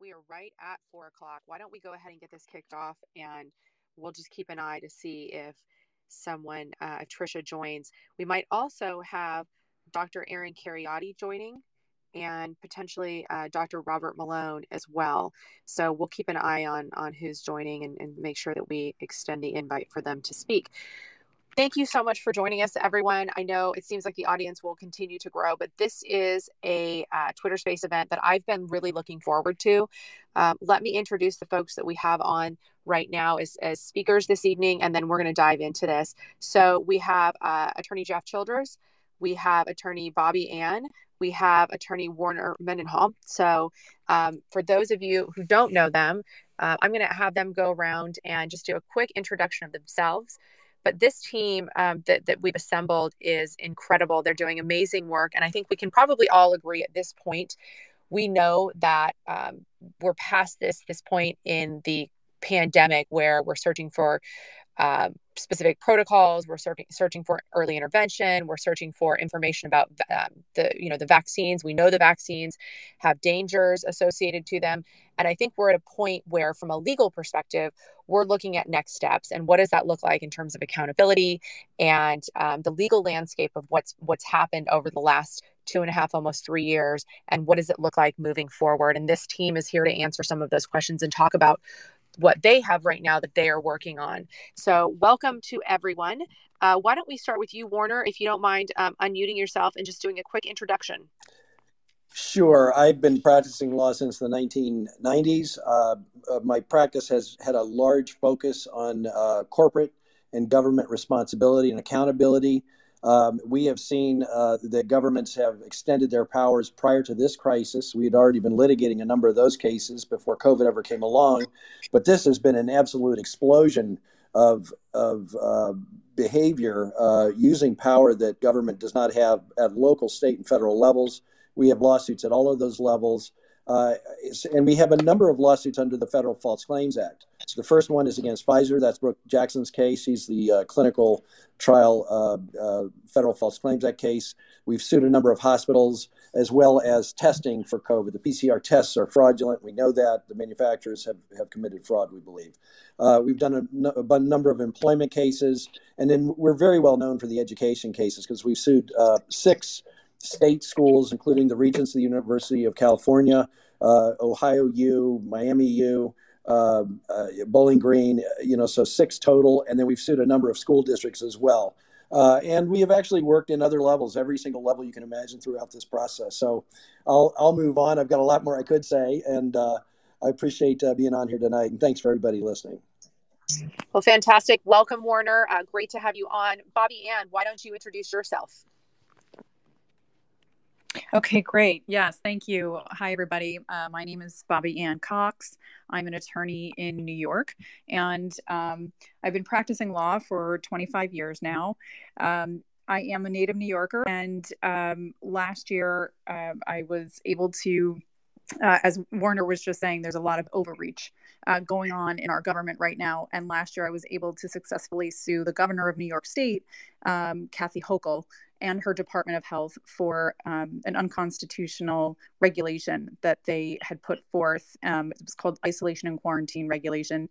we are right at four o'clock. Why don't we go ahead and get this kicked off and we'll just keep an eye to see if someone, uh, if Trisha joins. We might also have Dr. Aaron Kheriaty joining and potentially uh, Dr. Robert Malone as well. So we'll keep an eye on on who's joining and, and make sure that we extend the invite for them to speak. Thank you so much for joining us, everyone. I know it seems like the audience will continue to grow, but this is a uh, Twitter Space event that I've been really looking forward to. Um, let me introduce the folks that we have on right now as, as speakers this evening, and then we're going to dive into this. So we have uh, Attorney Jeff Childers, we have Attorney Bobby Ann, we have Attorney Warner Mendenhall. So um, for those of you who don't know them, uh, I'm going to have them go around and just do a quick introduction of themselves but this team um, that, that we've assembled is incredible. They're doing amazing work. And I think we can probably all agree at this point, we know that um, we're past this, this point in the pandemic where we're searching for uh, specific protocols. We're searching searching for early intervention. We're searching for information about um, the you know the vaccines. We know the vaccines have dangers associated to them, and I think we're at a point where, from a legal perspective, we're looking at next steps and what does that look like in terms of accountability and um, the legal landscape of what's what's happened over the last two and a half, almost three years, and what does it look like moving forward? And this team is here to answer some of those questions and talk about what they have right now that they are working on. So, welcome to everyone. Uh, why don't we start with you, Warner, if you don't mind um, unmuting yourself and just doing a quick introduction? Sure. I've been practicing law since the 1990s. Uh, uh, my practice has had a large focus on uh, corporate and government responsibility and accountability. Um, we have seen uh, that governments have extended their powers prior to this crisis. We had already been litigating a number of those cases before COVID ever came along, but this has been an absolute explosion of of uh, behavior uh, using power that government does not have at local, state, and federal levels. We have lawsuits at all of those levels. Uh, and we have a number of lawsuits under the Federal False Claims Act. So the first one is against Pfizer. That's Brook Jackson's case. He's the uh, clinical trial uh, uh, Federal False Claims Act case. We've sued a number of hospitals as well as testing for COVID. The PCR tests are fraudulent. We know that. The manufacturers have, have committed fraud, we believe. Uh, we've done a, a, number of employment cases. And then we're very well known for the education cases because we've sued uh, six state schools, including the Regents of the University of California, uh, Ohio U, Miami U, uh, uh, Bowling Green, you know, so six total. And then we've sued a number of school districts as well. Uh, and we have actually worked in other levels, every single level you can imagine throughout this process. So I'll, I'll move on. I've got a lot more I could say, and uh, I appreciate uh, being on here tonight. And thanks for everybody listening. Well, fantastic. Welcome, Warner. great to have you on. Bobby Ann, why don't you introduce yourself? Okay, great. Yes, thank you. Hi, everybody. Uh, my name is Bobby Ann Cox. I'm an attorney in New York, and um, I've been practicing law for 25 years now. Um, I am a native New Yorker, and um, last year uh, I was able to, uh, as Warner was just saying, there's a lot of overreach uh, going on in our government right now. And last year I was able to successfully sue the governor of New York State, um, Kathy Hochul, and her Department of Health for um, an unconstitutional regulation that they had put forth. Um, it was called isolation and quarantine regulation.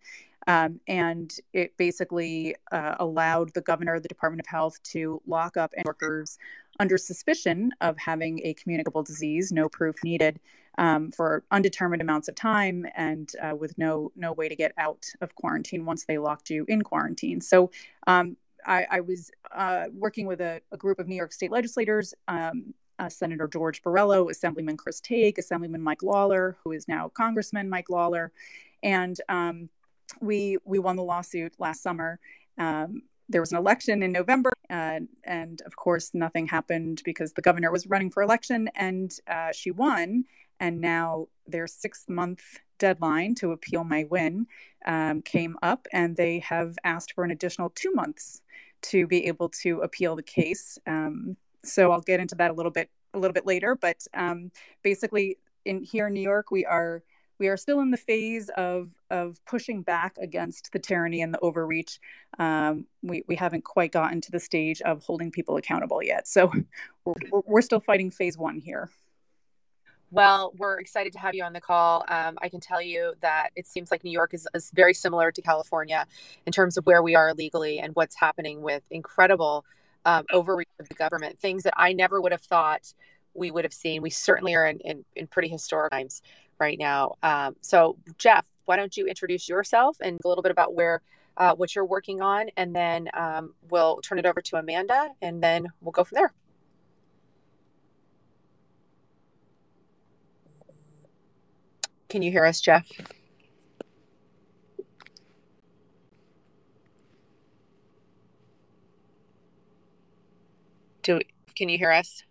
Um, and it basically uh, allowed the governor of the Department of Health to lock up workers under suspicion of having a communicable disease, no proof needed, um, for undetermined amounts of time and uh, with no no way to get out of quarantine once they locked you in quarantine. So um, I, I was uh, working with a, a, group of New York State legislators, um, uh, Senator George Borrello, Assemblyman Chris Tague, Assemblyman Mike Lawler, who is now Congressman Mike Lawler, and um, we we won the lawsuit last summer. Um, there was an election in November, uh, and of course, nothing happened because the governor was running for election, and uh, she won. And now their six month deadline to appeal my win um, came up, and they have asked for an additional two months to be able to appeal the case. Um, so I'll get into that a little bit a little bit later. But um, basically, in here in New York, we are we are still in the phase of of pushing back against the tyranny and the overreach. Um, we we haven't quite gotten to the stage of holding people accountable yet. So we're, we're still fighting phase one here. Well, we're excited to have you on the call. Um, I can tell you that it seems like New York is, is, very similar to California in terms of where we are legally and what's happening with incredible um, overreach of the government, things that I never would have thought we would have seen. We certainly are in, in, in pretty historic times right now. Um, so, Jeff, why don't you introduce yourself and a little bit about where uh, what you're working on, and then um, we'll turn it over to Amanda, and then we'll go from there. Can you hear us, Jeff? Do can you hear us?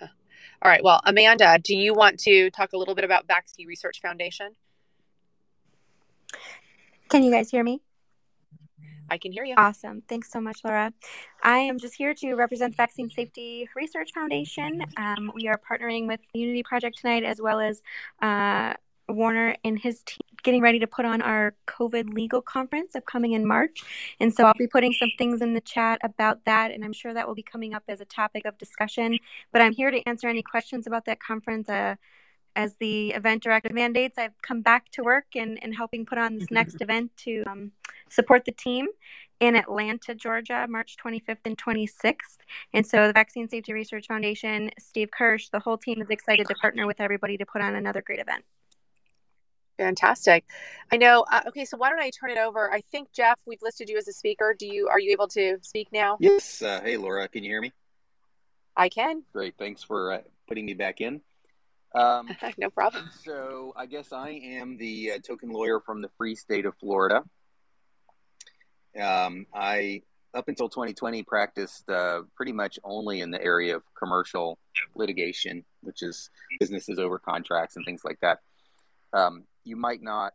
All right. Well, Amanda, do you want to talk a little bit about Vaccine Research Foundation? Can you guys hear me? I can hear you. Awesome. Thanks so much, Laura. I am just here to represent the Vaccine Safety Research Foundation. Um, we are partnering with the Unity Project tonight, as well as uh, Warner and his team getting ready to put on our COVID legal conference upcoming in March. And so I'll be putting some things in the chat about that, and I'm sure that will be coming up as a topic of discussion. But I'm here to answer any questions about that conference. Uh, as the event director mandates, I've come back to work and, and helping put on this next event to um, support the team in Atlanta, Georgia, March 25th and 26th. And so the Vaccine Safety Research Foundation, Steve Kirsch, the whole team is excited to partner with everybody to put on another great event. Fantastic. I know. Uh, okay, so why don't I turn it over? I think Jeff, we've listed you as a speaker. Do you are you able to speak now? Yes. Uh, hey, Laura, can you hear me? I can. Great. Thanks for uh, putting me back in. Um, no problem. So I guess I am the uh, token lawyer from the free state of Florida. Um, I up until 2020 practiced uh, pretty much only in the area of commercial litigation, which is businesses over contracts and things like that. Um, you might not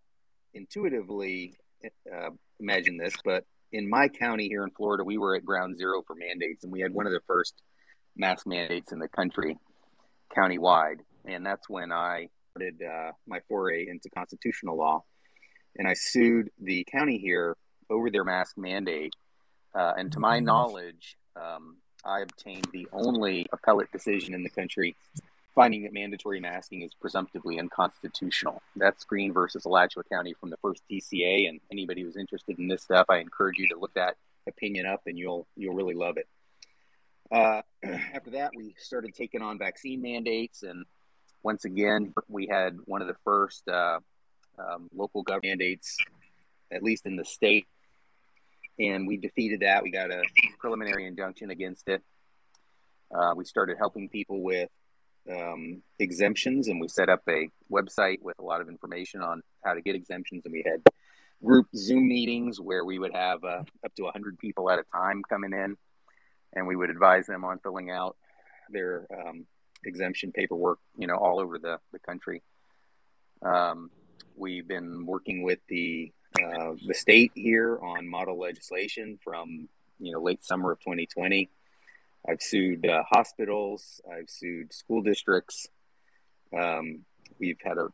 intuitively uh, imagine this, but in my county here in Florida, we were at ground zero for mandates, and we had one of the first mask mandates in the country, countywide and that's when I started uh, my foray into constitutional law. And I sued the county here over their mask mandate. Uh, and to my knowledge, um, I obtained the only appellate decision in the country finding that mandatory masking is presumptively unconstitutional. That's Green versus Alachua County from the first DCA. And anybody who's interested in this stuff, I encourage you to look that opinion up, and you'll you'll really love it. Uh, after that, we started taking on vaccine mandates, and once again, we had one of the first uh, um, local government mandates, at least in the state, and we defeated that. We got a preliminary injunction against it. Uh, we started helping people with um, exemptions, and we set up a website with a lot of information on how to get exemptions. And we had group Zoom meetings where we would have uh, up to 100 people at a time coming in, and we would advise them on filling out their um, exemption paperwork, you know, all over the, the country. Um, we've been working with the uh, the state here on model legislation from you know late summer of 2020. I've sued uh, hospitals. I've sued school districts. Um, we've had a,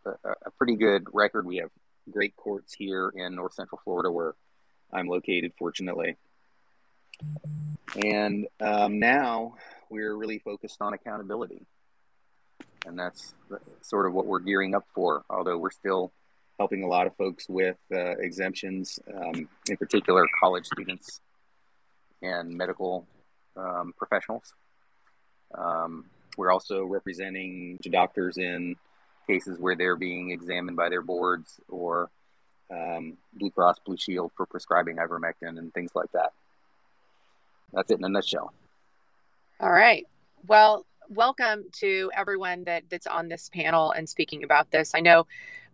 a, pretty good record. We have great courts here in North Central Florida, where I'm located, fortunately. And um, now we're really focused on accountability and that's sort of what we're gearing up for. Although we're still helping a lot of folks with uh, exemptions, um, in particular college students and medical um, professionals. Um, we're also representing doctors in cases where they're being examined by their boards or um, Blue Cross Blue Shield for prescribing ivermectin and things like that. That's it in a nutshell. All right. Well, welcome to everyone that that's on this panel and speaking about this. I know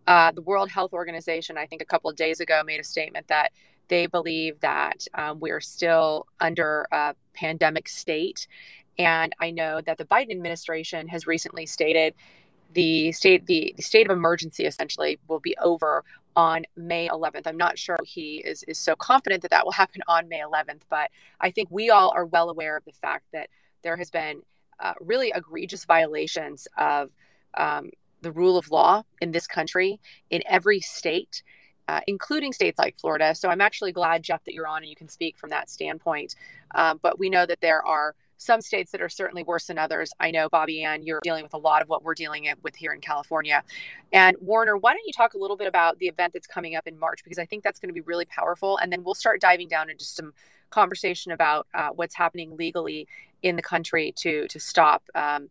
uh, the World Health Organization, I think a couple of days ago, made a statement that they believe that um, we're still under a pandemic state. And I know that the Biden administration has recently stated the state the, the state of emergency essentially will be over on May 11th. I'm not sure he is is so confident that that will happen on May 11th, but I think we all are well aware of the fact that there has been uh, really egregious violations of um, the rule of law in this country in every state. Uh, including states like Florida. So I'm actually glad, Jeff, that you're on and you can speak from that standpoint. Um, but we know that there are some states that are certainly worse than others. I know, Bobby Ann, you're dealing with a lot of what we're dealing with here in California. And Warner, why don't you talk a little bit about the event that's coming up in March? Because I think that's going to be really powerful. And then we'll start diving down into some conversation about uh, what's happening legally in the country to to stop. Um,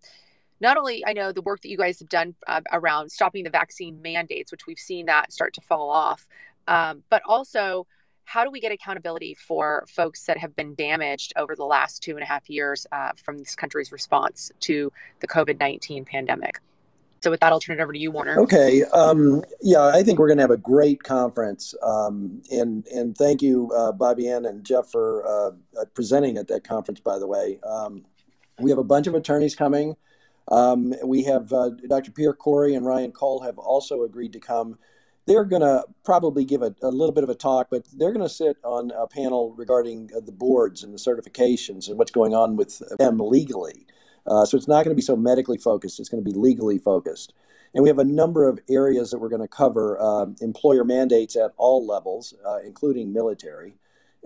not only I know the work that you guys have done uh, around stopping the vaccine mandates, which we've seen that start to fall off, um, but also how do we get accountability for folks that have been damaged over the last two and a half years uh, from this country's response to the COVID 19 pandemic? So, with that, I'll turn it over to you, Warner. Okay. Um, yeah, I think we're going to have a great conference. Um, and, and thank you, uh, Bobby Ann and Jeff, for uh, presenting at that conference, by the way. Um, we have a bunch of attorneys coming. Um, we have uh, Dr. Pierre Kory and Ryan Cole have also agreed to come they're going to probably give a, a, little bit of a talk, but they're going to sit on a panel regarding uh, the boards and the certifications and what's going on with them legally. Uh, so it's not going to be so medically focused, it's going to be legally focused. And we have a number of areas that we're going to cover uh, employer mandates at all levels, uh, including military,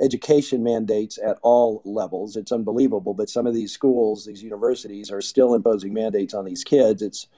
education mandates at all levels. It's unbelievable, but some of these schools, these universities, are still imposing mandates on these kids. It's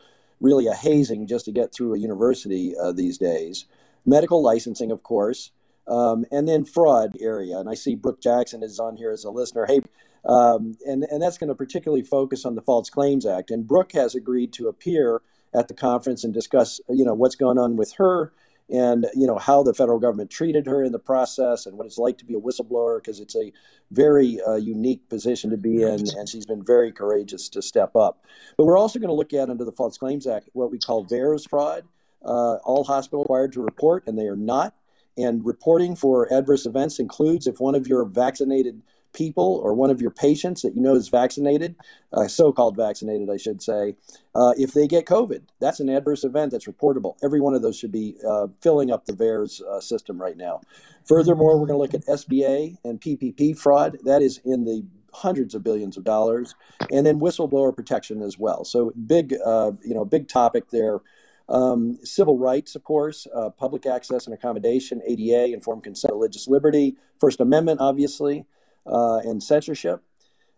really a hazing just to get through a university uh, these days. Medical licensing, of course, um, and then fraud area. And I see Brook Jackson is on here as a listener. Hey, um, and and that's going to particularly focus on the False Claims Act. And Brook has agreed to appear at the conference and discuss, you know, what's going on with her and you know how the federal government treated her in the process and what it's like to be a whistleblower because it's a very uh, unique position to be in and she's been very courageous to step up. But we're also going to look at under the false claims act what we call VAERS fraud uh, all hospitals are required to report and they are not. And reporting for adverse events includes if one of your vaccinated people or one of your patients that you know is vaccinated, uh, so called vaccinated, I should say, uh, if they get COVID, that's an adverse event that's reportable. Every one of those should be uh, filling up the VAERS uh, system right now. Furthermore, we're going to look at SBA and PPP fraud. That is in the hundreds of billions of dollars, and then whistleblower protection as well. So big, uh, you know, big topic there. Um, civil rights, of course, uh, public access and accommodation, ADA, informed consent, religious liberty, First Amendment, obviously, uh, and censorship.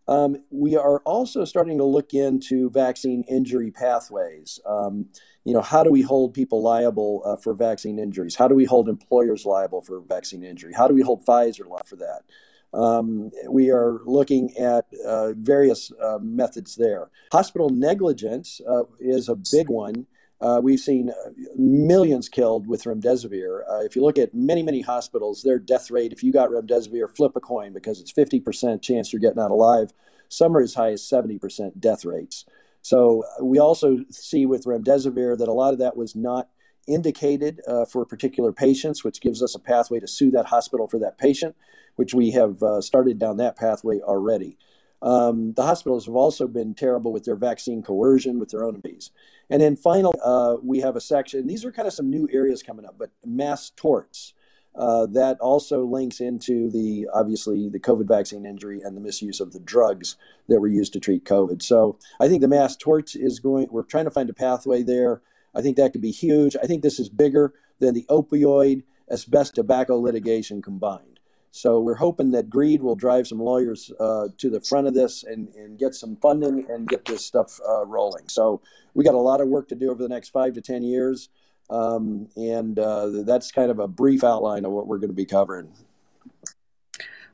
Um, we are also starting to look into vaccine injury pathways. Um, you know, how do we hold people liable uh, for vaccine injuries? How do we hold employers liable for vaccine injury? How do we hold Pfizer liable for that? Um, we are looking at uh, various uh, methods there. Hospital negligence uh, is a big one. Uh, we've seen uh, millions killed with remdesivir. Uh, if you look at many, many hospitals, their death rate, if you got remdesivir, flip a coin because it's 50% chance you're getting out alive. Some are as high as 70% death rates. So uh, we also see with remdesivir that a lot of that was not indicated uh, for particular patients, which gives us a pathway to sue that hospital for that patient, which we have uh, started down that pathway already. Um, the hospitals have also been terrible with their vaccine coercion with their own employees. And then finally, uh, we have a section. These are kind of some new areas coming up, but mass torts. Uh, that also links into the obviously the COVID vaccine injury and the misuse of the drugs that were used to treat COVID. So I think the mass torts is going. We're trying to find a pathway there. I think that could be huge. I think this is bigger than the opioid asbestos tobacco litigation combined. So we're hoping that greed will drive some lawyers uh, to the front of this and, and get some funding and get this stuff uh, rolling. So we got a lot of work to do over the next five to 10 years. Um, and uh, that's kind of a brief outline of what we're going to be covering.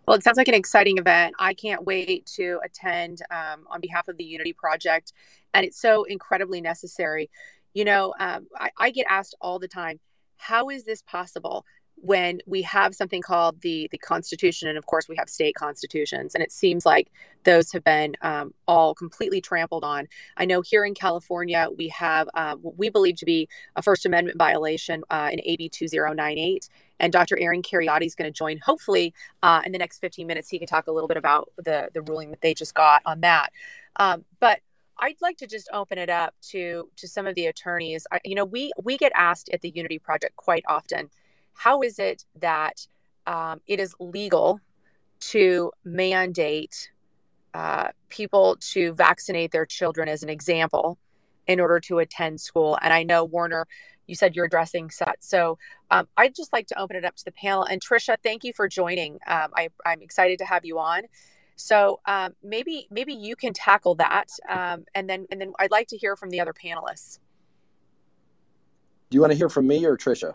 Well, it sounds like an exciting event. I can't wait to attend um, on behalf of the Unity Project. And it's so incredibly necessary. You know, um, I, I get asked all the time, how is this possible? When we have something called the the constitution and of course we have state constitutions and it seems like those have been um, all completely trampled on i know here in california we have uh, what we believe to be a first amendment violation uh, in ab 2098 and dr aaron kheriaty is going to join hopefully uh, in the next 15 minutes he can talk a little bit about the the ruling that they just got on that um, but I'd like to just open it up to to some of the attorneys. I, you know, we we get asked at the Unity Project quite often how is it that um, it is legal to mandate uh, people to vaccinate their children, as an example, in order to attend school? And I know, Warner, you said you're addressing that. So um, I'd just like to open it up to the panel. And Trisha, thank you for joining. Um, I, I'm excited to have you on. So um, maybe maybe you can tackle that, um, and then and then I'd like to hear from the other panelists. Do you want to hear from me or Trisha?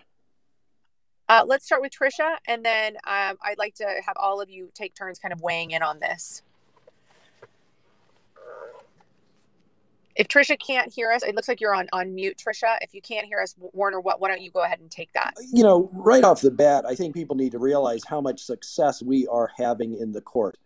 Uh, let's start with Trisha, and then um, I'd like to have all of you take turns kind of weighing in on this. If Trisha can't hear us, it looks like you're on, on mute, Trisha. If you can't hear us, Warner, what, why don't you go ahead and take that? You know, right off the bat, I think people need to realize how much success we are having in the court.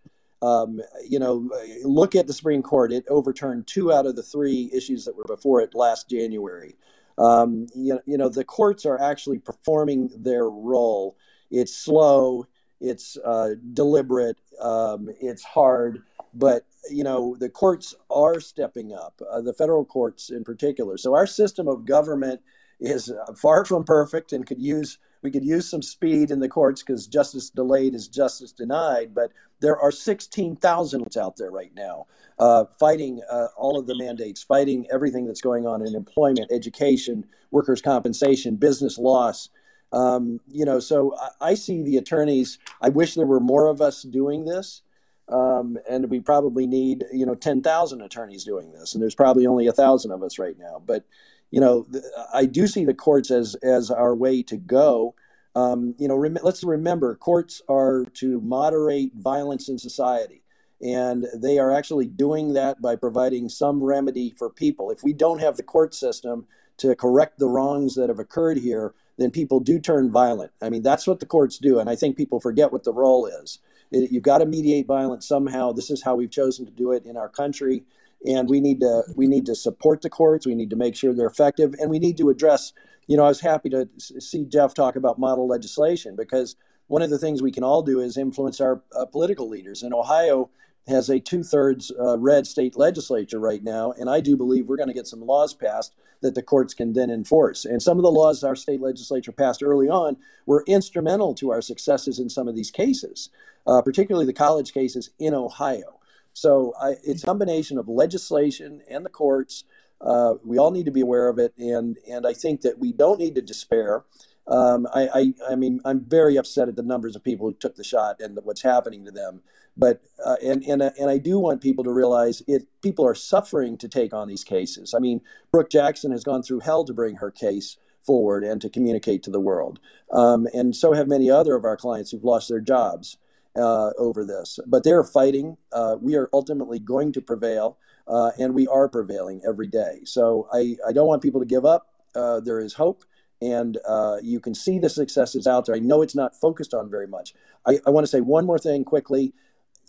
Um, you know, look at the Supreme Court. It overturned two out of the three issues that were before it last January. Um, you, you know, the courts are actually performing their role. It's slow, it's uh, deliberate, um, it's hard, but you know the courts are stepping up, uh, the federal courts in particular. So our system of government is uh, far from perfect and could use we could use some speed in the courts because justice delayed is justice denied. But there are 16,000 out there right now uh, fighting uh, all of the mandates, fighting everything that's going on in employment, education, workers' compensation, business loss. Um, you know, so I, I, see the attorneys. I wish there were more of us doing this. Um, and we probably need, you know, 10,000 attorneys doing this. And there's probably only a thousand of us right now. But you know, I do see the courts as as our way to go. Um, you know, rem- let's remember, courts are to moderate violence in society, and they are actually doing that by providing some remedy for people. If we don't have the court system to correct the wrongs that have occurred here, then people do turn violent. I mean, that's what the courts do, and I think people forget what the role is. It, you've got to mediate violence somehow. This is how we've chosen to do it in our country and we need to we need to support the courts. We need to make sure they're effective, and we need to address. You know, I was happy to see Jeff talk about model legislation because one of the things we can all do is influence our uh, political leaders. And Ohio has a two thirds uh, red state legislature right now, and I do believe we're going to get some laws passed that the courts can then enforce. And some of the laws our state legislature passed early on were instrumental to our successes in some of these cases, uh, particularly the college cases in Ohio. So I, it's a combination of legislation and the courts. Uh, we all need to be aware of it, and and I think that we don't need to despair. Um, I, I, I mean I'm very upset at the numbers of people who took the shot and what's happening to them. But uh, and and and I do want people to realize it. People are suffering to take on these cases. I mean, Brook Jackson has gone through hell to bring her case forward and to communicate to the world, um, and so have many other of our clients who've lost their jobs uh, over this. But they're fighting. Uh, we are ultimately going to prevail, uh, and we are prevailing every day. So I, I don't want people to give up. Uh, there is hope, and uh, you can see the successes out there. I know it's not focused on very much. I, I want to say one more thing quickly.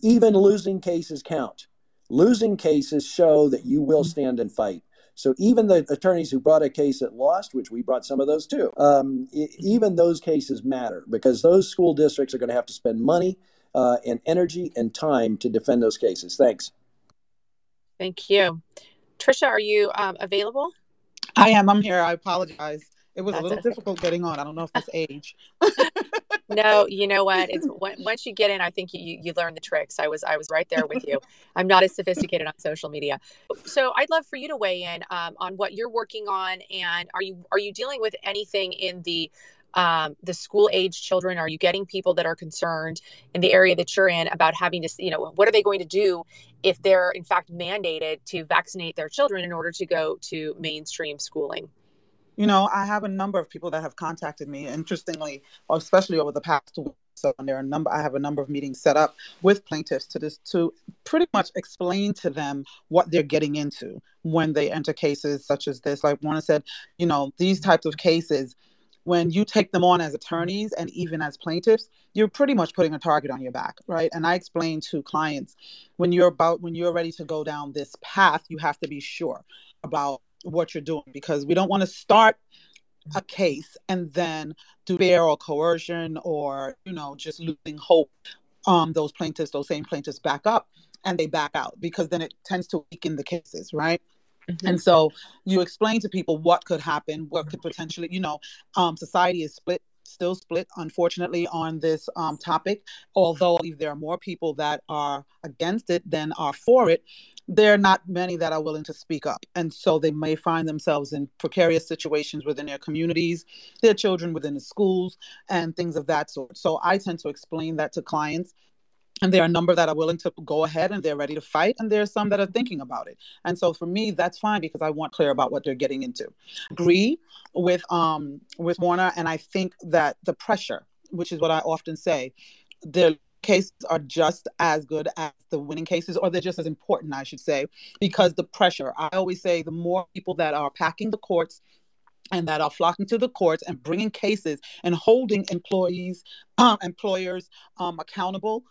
Even losing cases count. Losing cases show that you will stand and fight. So even the attorneys who brought a case that lost, which we brought some of those too, um, even those cases matter because those school districts are going to have to spend money uh, and energy and time to defend those cases. Thanks. Thank you. Trisha, are you um, available? I am. I'm here. I apologize. It was That's a little okay. difficult getting on. I don't know if it's age. no, you know what? It's once you get in, I think you you learn the tricks. I was I was right there with you. I'm not as sophisticated on social media, so I'd love for you to weigh in um, on what you're working on, and are you are you dealing with anything in the um, the school age children? Are you getting people that are concerned in the area that you're in about having to, you know, what are they going to do if they're in fact mandated to vaccinate their children in order to go to mainstream schooling? You know, I have a number of people that have contacted me, interestingly, especially over the past week. So there are a number. I have a number of meetings set up with plaintiffs to this to pretty much explain to them what they're getting into when they enter cases such as this. Like Warner said, you know, these types of cases when you take them on as attorneys and even as plaintiffs, you're pretty much putting a target on your back, right? And I explain to clients when you're about when you're ready to go down this path, you have to be sure about what you're doing because we don't want to start a case and then do fear or coercion or you know just losing hope um those plaintiffs those same plaintiffs back up and they back out because then it tends to weaken the cases right Mm-hmm. And so you explain to people what could happen, what could potentially, you know, um, society is split, still split, unfortunately, on this um, topic. Although there are more people that are against it than are for it, there are not many that are willing to speak up. And so they may find themselves in precarious situations within their communities, their children within the schools, and things of that sort. So I tend to explain that to clients and there are a number that are willing to go ahead and they're ready to fight and there are some that are thinking about it. And so for me that's fine because i want clear about what they're getting into. Agree with um with warner and i think that the pressure which is what i often say the cases are just as good as the winning cases or they're just as important i should say because the pressure. I always say the more people that are packing the courts and that are flocking to the courts and bringing cases and holding employees um, employers um, accountable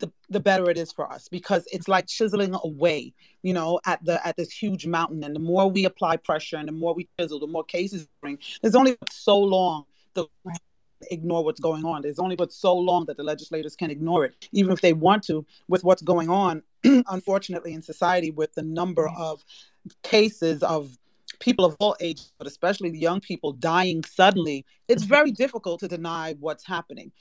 the, the better it is for us because it's like chiseling away you know at the at this huge mountain. And the more we apply pressure and the more we chisel the more cases bring there's only so long the ignore what's going on. There's only but so long that the legislators can ignore it even if they want to with what's going on unfortunately in society with the number of cases of people of all ages but especially the young people dying suddenly it's mm-hmm. very difficult to deny what's happening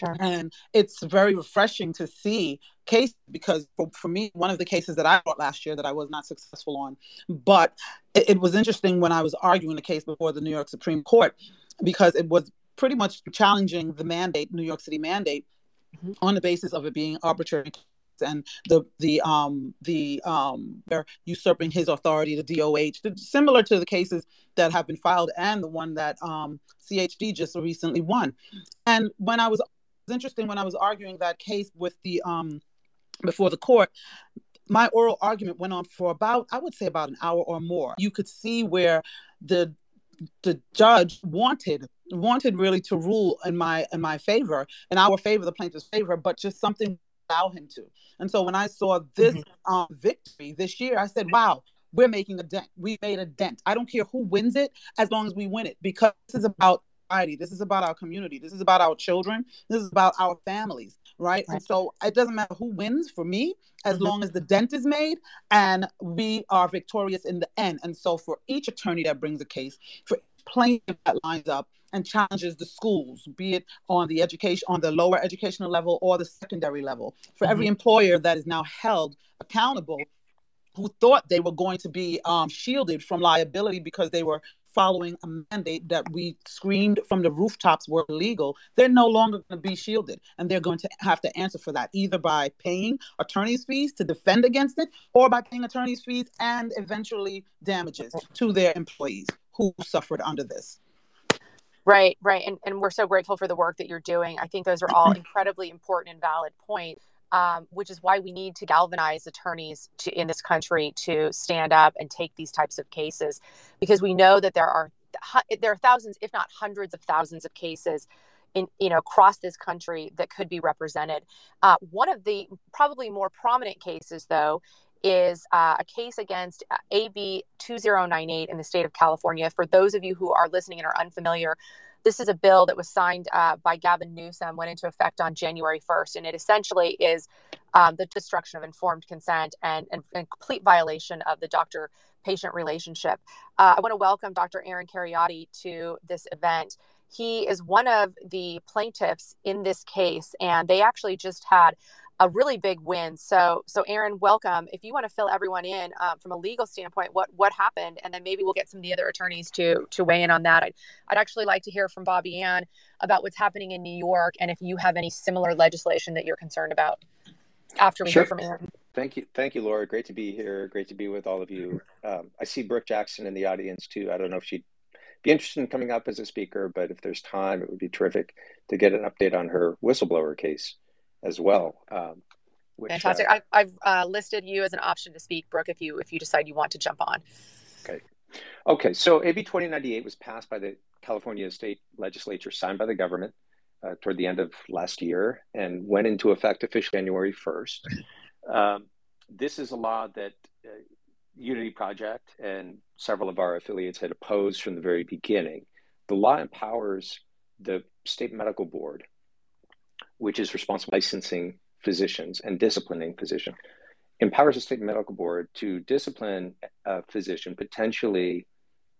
Sure. and it's very refreshing to see case because for, for me one of the cases that i brought last year that i was not successful on but it, it was interesting when i was arguing the case before the new york supreme court because it was pretty much challenging the mandate new york city mandate Mhm. on the basis of it being arbitrary and the the um the um they're usurping his authority the DOH the- similar to the cases that have been filed and the one that um CHD just recently won and when I was interesting when I was arguing that case with the um before the court my oral argument went on for about I would say about an hour or more. You could see where the the judge wanted wanted really to rule in my in my favor in our favor the plaintiff's favor but just something allow him to. And so when i saw this um, victory this year i said wow we're making a dent. We made a dent. I don't care who wins it as long as we win it because this is about society. This is about our community. This is about our children. This is about our families right, and so it doesn't matter who wins for me as Mhm. long as the dent is made and we are victorious in the end. And so for each attorney that brings a case for each plaintiff that lines up and challenges the schools, be it on the education, on the lower educational level or the secondary level. For every employer that is now held accountable, who thought they were going to be um, shielded from liability because they were following a mandate that we screamed from the rooftops were illegal, they're no longer going to be shielded. And they're going to have to answer for that, either by paying attorney's fees to defend against it or by paying attorney's fees and eventually damages to their employees who suffered under this. Right, right. And, and we're so grateful for the work that you're doing. I think those are all incredibly important and valid points, um, which is why we need to galvanize attorneys to, in this country to stand up and take these types of cases because we know that there are there are thousands, if not hundreds of thousands of cases in you know across this country that could be represented. Uh, one of the probably more prominent cases, though, is uh, a case against uh, AB 2098 in the state of California. For those of you who are listening and are unfamiliar, this is a bill that was signed uh, by Gavin Newsom, went into effect on January 1st, and it essentially is um, the destruction of informed consent and, and, and complete violation of the doctor patient relationship. Uh, I want to welcome Dr. Aaron Kheriaty to this event. He is one of the plaintiffs in this case, and they actually just had a really big win. So, so Aaron, welcome. If you want to fill everyone in um, from a legal standpoint, what what happened, and then maybe we'll get some of the other attorneys to to weigh in on that. I'd, I'd actually like to hear from Bobby Ann about what's happening in New York, and if you have any similar legislation that you're concerned about. After we Sure. hear from Aaron. Thank you, thank you, Laura. Great to be here. Great to be with all of you. Um, I see Brook Jackson in the audience too. I don't know if she'd be interested in coming up as a speaker, but if there's time, it would be terrific to get an update on her whistleblower case as well. Um, which, Fantastic. uh, I've, I've uh, listed you as an option to speak, Brook, if you if you decide you want to jump on. Okay, Okay. so AB 2098 was passed by the California State Legislature, signed by the government uh, toward the end of last year, and went into effect officially January 1st. Um, this is a law that uh, Unity Project and several of our affiliates had opposed from the very beginning. The law empowers the state medical board, which is responsible for licensing physicians and disciplining physicians, empowers the state medical board to discipline a physician, potentially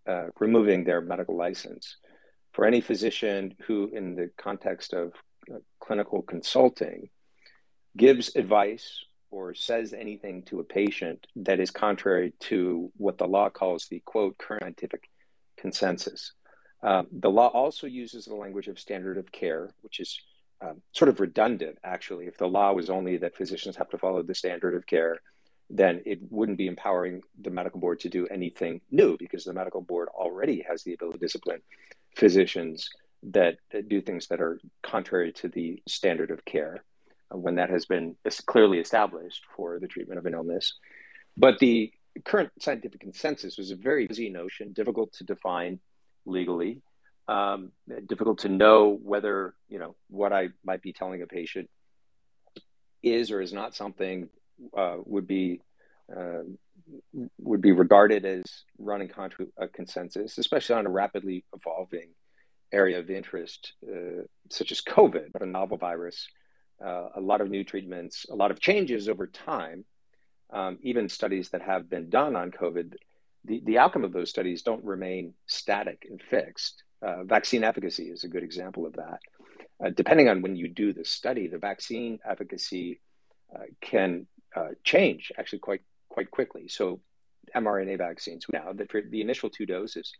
uh, removing their medical license. For any physician who, in the context of uh, clinical consulting, gives advice or says anything to a patient that is contrary to what the law calls the quote current scientific consensus. Uh, the law also uses the language of standard of care, which is um, sort of redundant, actually. If the law was only that physicians have to follow the standard of care, then it wouldn't be empowering the medical board to do anything new because the medical board already has the ability to discipline physicians that, that do things that are contrary to the standard of care uh, when that has been clearly established for the treatment of an illness. But the current scientific consensus was a very busy notion, difficult to define legally, um, difficult to know whether you know what I might be telling a patient is or is not something uh, would be uh, would be regarded as running contra a consensus, especially on a rapidly evolving area of interest uh, such as COVID, but a novel virus, uh, a lot of new treatments, a lot of changes over time. Um, even studies that have been done on COVID, the, the outcome of those studies don't remain static and fixed. Uh, vaccine efficacy is a good example of that. Uh, depending on when you do the study, the vaccine efficacy uh, can uh, change actually quite quite quickly. So, mRNA vaccines now that for the initial two doses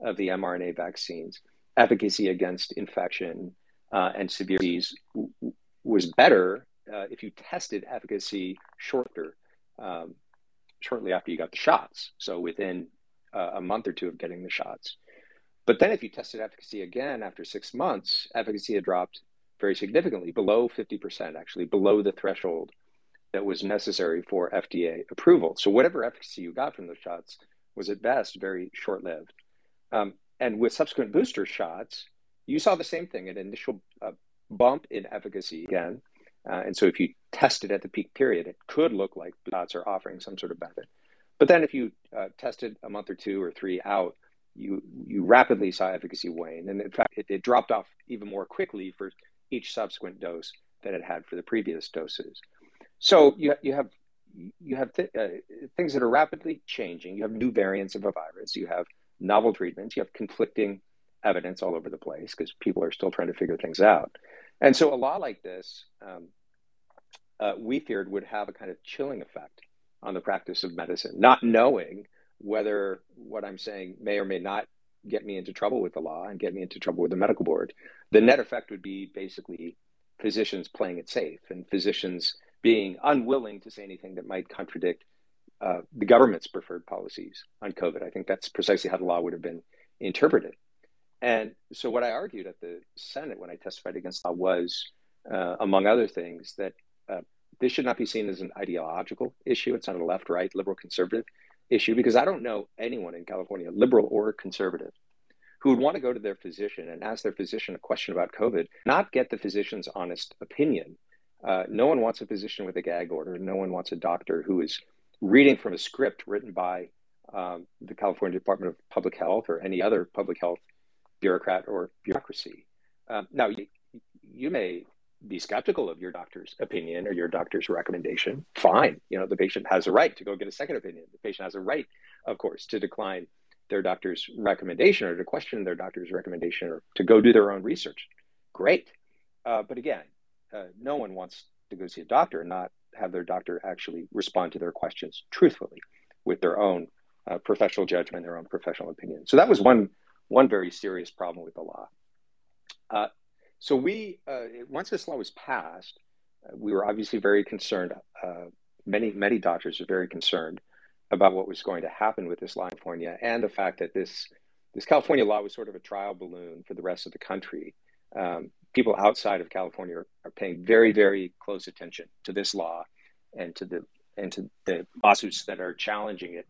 of the mRNA vaccines, efficacy against infection uh, and severe disease w- was better uh, if you tested efficacy shorter, um, shortly after you got the shots. So within a month or two of getting the shots. But then if you tested efficacy again after six months, efficacy had dropped very significantly, below 50%, actually, below the threshold that was necessary for FDA approval. So whatever efficacy you got from those shots was at best very short lived. Um, and with subsequent booster shots, you saw the same thing an initial uh, bump in efficacy again. Uh, and so if you tested at the peak period, it could look like shots are offering some sort of benefit. But then if you uh, tested a month or two or three out, you you rapidly saw efficacy wane, and in fact, it, it dropped off even more quickly for each subsequent dose than it had for the previous doses. So you you have you have th- uh, things that are rapidly changing. You have new variants of a virus. You have novel treatments. You have conflicting evidence all over the place because people are still trying to figure things out. And so a law like this, um, uh, we feared would have a kind of chilling effect on the practice of medicine, not knowing whether what I'm saying may or may not get me into trouble with the law and get me into trouble with the medical board. The net effect would be basically physicians playing it safe and physicians being unwilling to say anything that might contradict uh, the government's preferred policies on COVID. I think that's precisely how the law would have been interpreted. And so, what I argued at the Senate when I testified against law was, uh, among other things, that uh, this should not be seen as an ideological issue. It's not a left, right, liberal, conservative issue because I don't know anyone in California, liberal or conservative, who would want to go to their physician and ask their physician a question about COVID, not get the physician's honest opinion. Uh, no one wants a physician with a gag order. No one wants a doctor who is reading from a script written by um, the California Department of Public Health or any other public health bureaucrat or bureaucracy. Um, now, you, you may be skeptical of your doctor's opinion or your doctor's recommendation, fine. You know, the patient has a right to go get a second opinion. The patient has a right, of course, to decline their doctor's recommendation or to question their doctor's recommendation or to go do their own research. Great. Uh, but again, uh, no one wants to go see a doctor and not have their doctor actually respond to their questions truthfully with their own uh, professional judgment, their own professional opinion. So that was one one very serious problem with the law. Uh, so we, uh, once this law was passed, uh, we were obviously very concerned. Uh, many, many doctors were very concerned about what was going to happen with this law in California and the fact that this, this California law was sort of a trial balloon for the rest of the country. Um, people outside of California are, are, paying very, very close attention to this law and to the and to the lawsuits that are challenging it.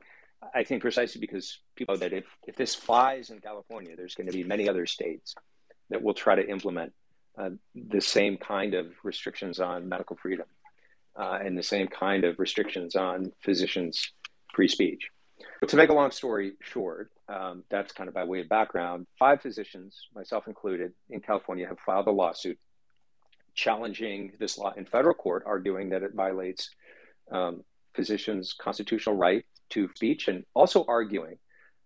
I think precisely because people know that if, if this flies in California, there's going to be many other states that will try to implement uh, the same kind of restrictions on medical freedom uh, and the same kind of restrictions on physicians' free speech. But to make a long story short, um, that's kind of by way of background. Five physicians, myself included, in California have filed a lawsuit challenging this law in federal court, arguing that it violates um, physicians' constitutional right to speech, and also arguing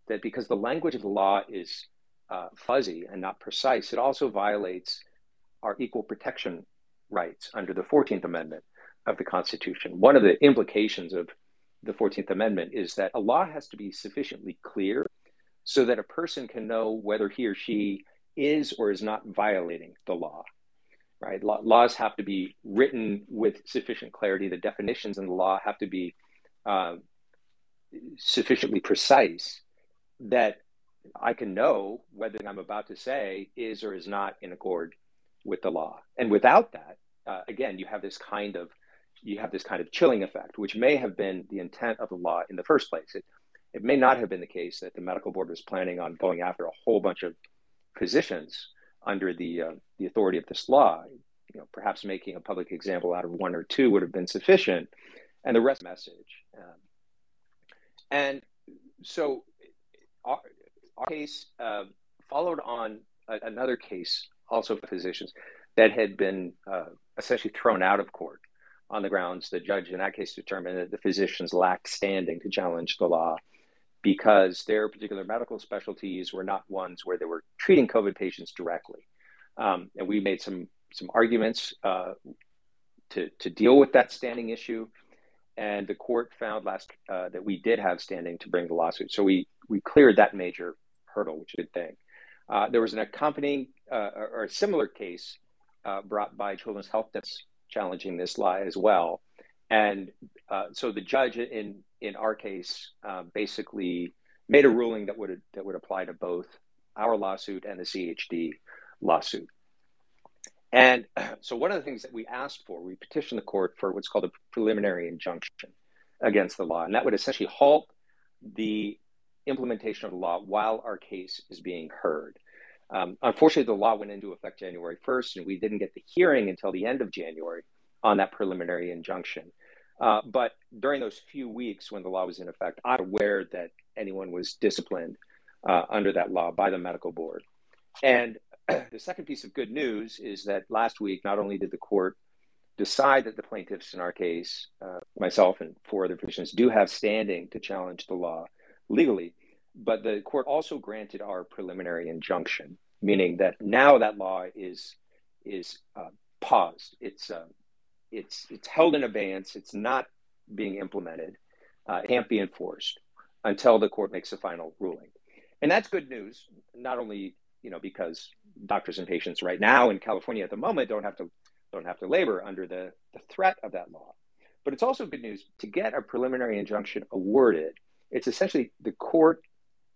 that because the language of the law is uh, fuzzy and not precise, it also violates our equal protection rights under the 14th Amendment of the Constitution. One of the implications of the 14th Amendment is that a law has to be sufficiently clear so that a person can know whether he or she is or is not violating the law. right? Laws have to be written with sufficient clarity. The definitions in the law have to be uh, sufficiently precise that I can know whether I'm about to say is or is not in accord with the law. And without that, uh, again, you have this kind of you have this kind of chilling effect, which may have been the intent of the law in the first place. It, it may not have been the case that the medical board was planning on going after a whole bunch of physicians under the uh, the authority of this law. You know, perhaps making a public example out of one or two would have been sufficient, and the rest message. Um, and so, our, our case uh, followed on a, another case, also physicians, that had been uh, essentially thrown out of court on the grounds the judge in that case determined that the physicians lacked standing to challenge the law because their particular medical specialties were not ones where they were treating COVID patients directly. Um, and we made some some arguments uh, to to deal with that standing issue, and the court found last uh, that we did have standing to bring the lawsuit. So we we cleared that major hurdle, which is a thing. Uh, there was an accompanying uh, or, a similar case uh, brought by Children's Health that's challenging this law as well. And uh, so the judge in in our case uh, basically made a ruling that would that would apply to both our lawsuit and the CHD lawsuit. And so one of the things that we asked for, we petitioned the court for what's called a preliminary injunction against the law, and that would essentially halt the implementation of the law while our case is being heard. Um, unfortunately, the law went into effect January 1st, and we didn't get the hearing until the end of January on that preliminary injunction. Uh, but during those few weeks when the law was in effect, I'm aware that anyone was disciplined uh, under that law by the medical board. And the second piece of good news is that last week, not only did the court decide that the plaintiffs in our case, uh, myself and four other physicians, do have standing to challenge the law legally, but the court also granted our preliminary injunction, meaning that now that law is is uh, paused. It's uh, it's it's held in abeyance. It's not being implemented. Uh, can't be enforced until the court makes a final ruling, and that's good news. Not only you know because doctors and patients right now in California at the moment don't have to don't have to labor under the, the threat of that law, but it's also good news to get a preliminary injunction awarded. It's essentially the court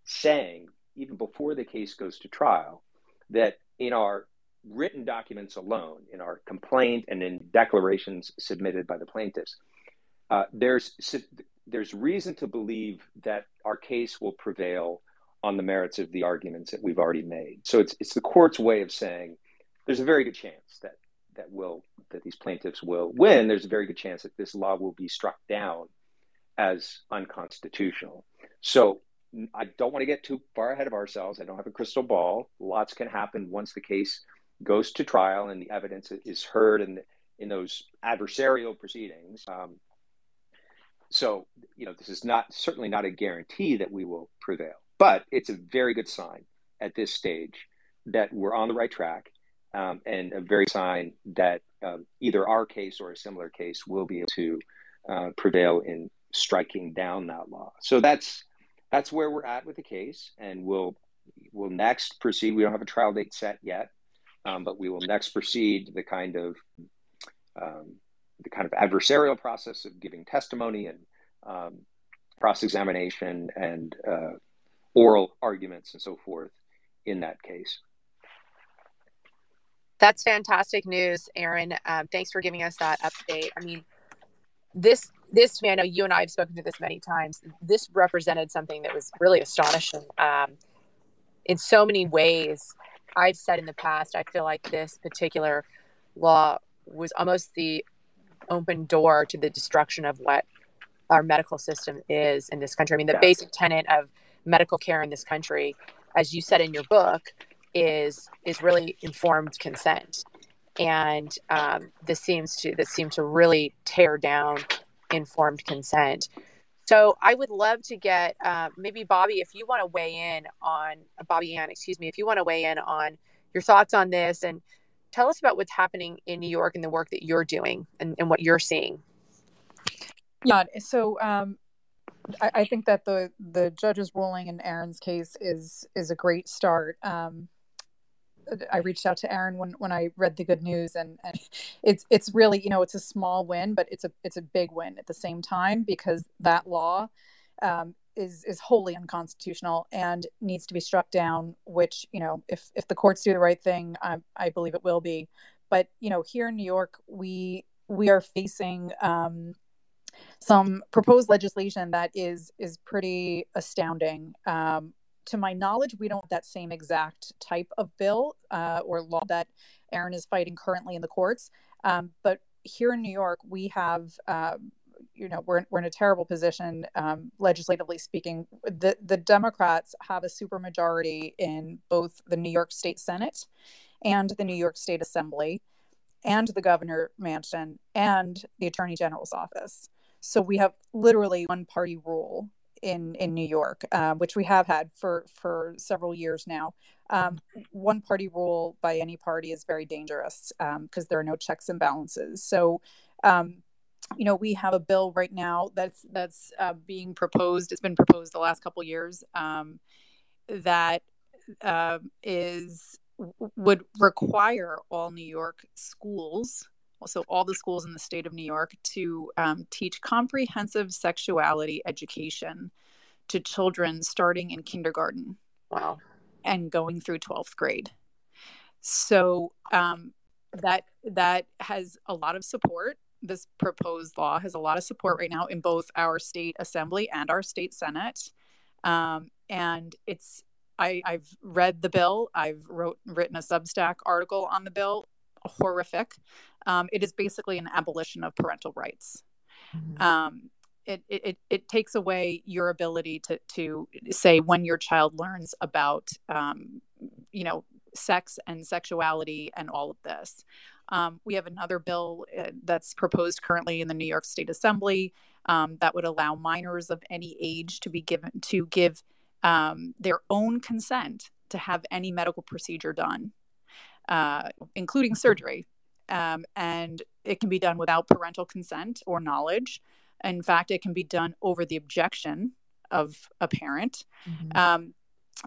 saying, even before the case goes to trial, that in our written documents alone, in our complaint and in declarations submitted by the plaintiffs, uh, there's there's reason to believe that our case will prevail on the merits of the arguments that we've already made. So it's it's the court's way of saying there's a very good chance that that will that these plaintiffs will win. There's a very good chance that this law will be struck down as unconstitutional. So I don't want to get too far ahead of ourselves. I don't have a crystal ball. Lots can happen once the case goes to trial and the evidence is heard in in those adversarial proceedings. Um, so you know this is not certainly not a guarantee that we will prevail, but it's a very good sign at this stage that we're on the right track, um, and a very sign that um, either our case or a similar case will be able to uh, prevail in striking down that law. So that's that's where we're at with the case, and we'll we'll next proceed. We don't have a trial date set yet, um, but we will next proceed the kind of um, the kind of adversarial process of giving testimony and um, cross examination and uh, oral arguments and so forth in that case. That's fantastic news, Aaron. Um, thanks for giving us that update. I mean, this this I know you and I have spoken to this many times. This represented something that was really astonishing um, in so many ways. I've said in the past, I feel like this particular law was almost the open door to the destruction of what our medical system is in this country. I mean, the yeah. basic tenet of medical care in this country, as you said in your book, is is really informed consent, and um, this seems to this seemed to really tear down informed consent. So I would love to get uh, maybe Bobby, if you want to weigh in on Bobbie Anne, excuse me, if you want to weigh in on your thoughts on this and tell us about what's happening in New York and the work that you're doing and, and what you're seeing. Yeah, so um, I, I, think that the the judge's ruling in Aaron's case is is a great start. Um, I reached out to Aaron when, when I read the good news, and, and it's it's really you know it's a small win, but it's a it's a big win at the same time because that law um, is is wholly unconstitutional and needs to be struck down. Which you know if if the courts do the right thing, I, I believe it will be. But you know here in New York, we we are facing um, some proposed legislation that is is pretty astounding. Um, to my knowledge, we don't have that same exact type of bill uh, or law that Aaron is fighting currently in the courts. Um, but here in New York, we have, uh, you know, we're, we're in a terrible position, um, legislatively speaking. The, the Democrats have a supermajority in both the New York State Senate and the New York State Assembly and the governor mansion and the attorney general's office. So we have literally one party rule in in New York, uh, which we have had for for several years now. Um, one party rule by any party is very dangerous because um, there are no checks and balances. So. Um, you know, we have a bill right now that's that's uh, being proposed. It's been proposed the last couple years um, that uh, is would require all New York schools also all the schools in the state of New York to um, teach comprehensive sexuality education to children starting in kindergarten. Wow. And going through 12th grade. So um, that that has a lot of support. This proposed law has a lot of support right now in both our state assembly and our state senate. Um, and it's I I, have read the bill. I've wrote written a Substack article on the bill. Horrific. Um, it is basically an abolition of parental rights. Mm-hmm. Um, it, it, it takes away your ability to, to say when your child learns about, um, you know, sex and sexuality and all of this. Um, we have another bill uh, that's proposed currently in the New York State Assembly um, that would allow minors of any age to be given to give um, their own consent to have any medical procedure done, uh, including surgery um, and it can be done without parental consent or knowledge. In fact, it can be done over the objection of a parent. Mm-hmm. Um,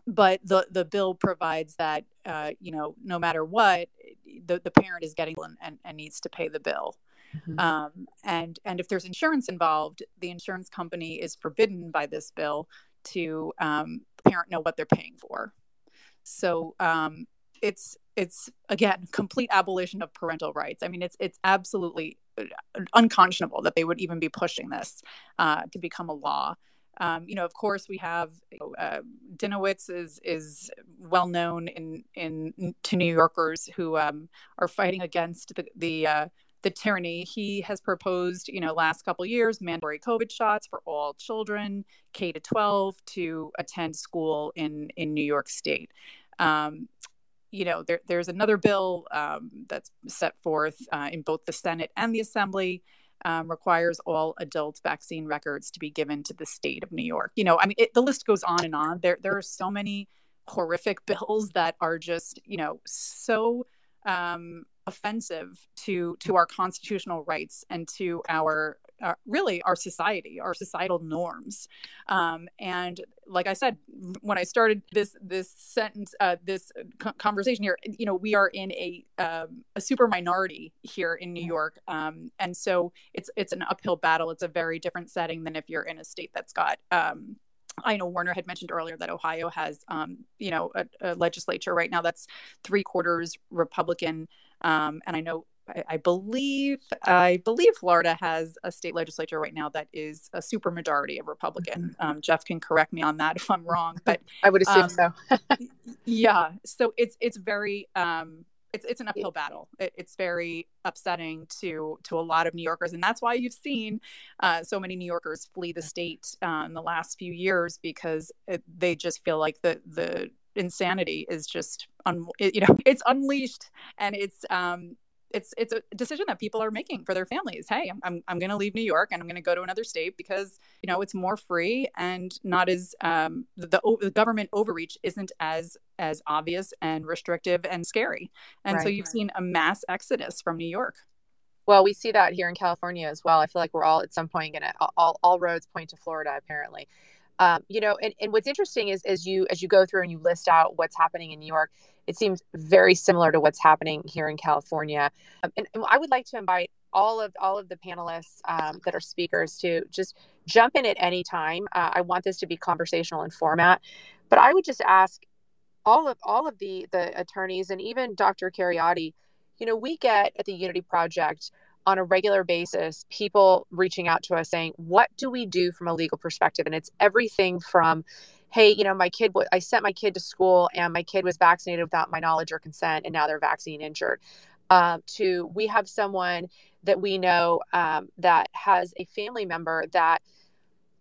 but the the bill provides that uh, you know no matter what, the the parent is getting and, and, and needs to pay the bill. Mm-hmm. Um, and and if there's insurance involved, the insurance company is forbidden by this bill to um, parent know what they're paying for. So um, it's it's again complete abolition of parental rights. I mean, it's it's absolutely uh, unconscionable that they would even be pushing this uh, to become a law. Um, you know, of course, we have uh, Dinowitz is is well known in in to New Yorkers who um, are fighting against the the uh, the tyranny. He has proposed, you know, last couple years mandatory COVID shots for all children K to 12 to attend school in in New York State. Um, you know, there, there's another bill um, that's set forth uh, in both the Senate and the Assembly. Um, requires all adult vaccine records to be given to the state of New York. You know, I mean, it, the list goes on and on. There, there are so many horrific bills that are just, you know, so um, offensive to to our constitutional rights and to our uh, really our society, our societal norms. Um, and like I said, when I started this this sentence, uh, this conversation here, you know, we are in a um, a super minority here in New York, um, and so it's it's an uphill battle. It's a very different setting than if you're in a state that's got. Um, I know Warner had mentioned earlier that Ohio has, um, you know, a, a, legislature right now that's three quarters Republican, um, and I know I, I believe I believe Florida has a state legislature right now that is a super majority of Republican. Mm-hmm. Um, Jeff can correct me on that if I'm wrong, but I would assume um, so. yeah, so it's it's very um, it's it's an uphill battle. It, it's very upsetting to to a lot of New Yorkers, and that's why you've seen uh, so many New Yorkers flee the state uh, in the last few years because it, they just feel like the the insanity is just un, you know it's unleashed and it's um it's it's a decision that people are making for their families. Hey, I'm I'm going to leave New York and I'm going to go to another state because you know it's more free and not as um, the, the government overreach isn't as as obvious and restrictive and scary. And right, so you've seen a mass exodus from New York. Well, we see that here in California as well. I feel like we're all at some point going to all all roads point to Florida apparently. Um, you know, and, and what's interesting is as you as you go through and you list out what's happening in New York, it seems very similar to what's happening here in California. Um, and, and, I would like to invite all of all of the panelists um, that are speakers to just jump in at any time. Uh, I want this to be conversational in format, but I would just ask all of all of the the attorneys and even Dr. Kheriaty, you know, we get at the Unity Project on a regular basis people reaching out to us saying, What do we do from a legal perspective? And it's everything from, Hey, you know, my kid, I sent my kid to school and my kid was vaccinated without my knowledge or consent, and now they're vaccine injured. Um, to we have someone that we know um, that has a family member that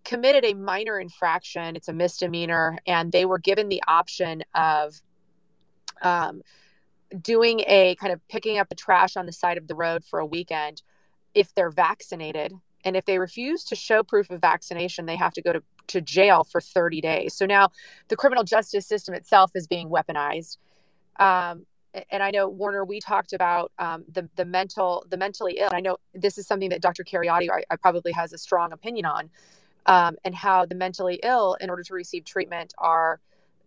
committed a minor infraction. It's a misdemeanor, and they were given the option of um, doing a kind of picking up the trash on the side of the road for a weekend if they're vaccinated. And if they refuse to show proof of vaccination, they have to go to, to jail for 30 days. So now the criminal justice system itself is being weaponized. Um, and I know Warner, we talked about um, the the mental the mentally ill. I know this is something that Dr. Kheriaty I, I probably has a strong opinion on, um, and how the mentally ill, in order to receive treatment, are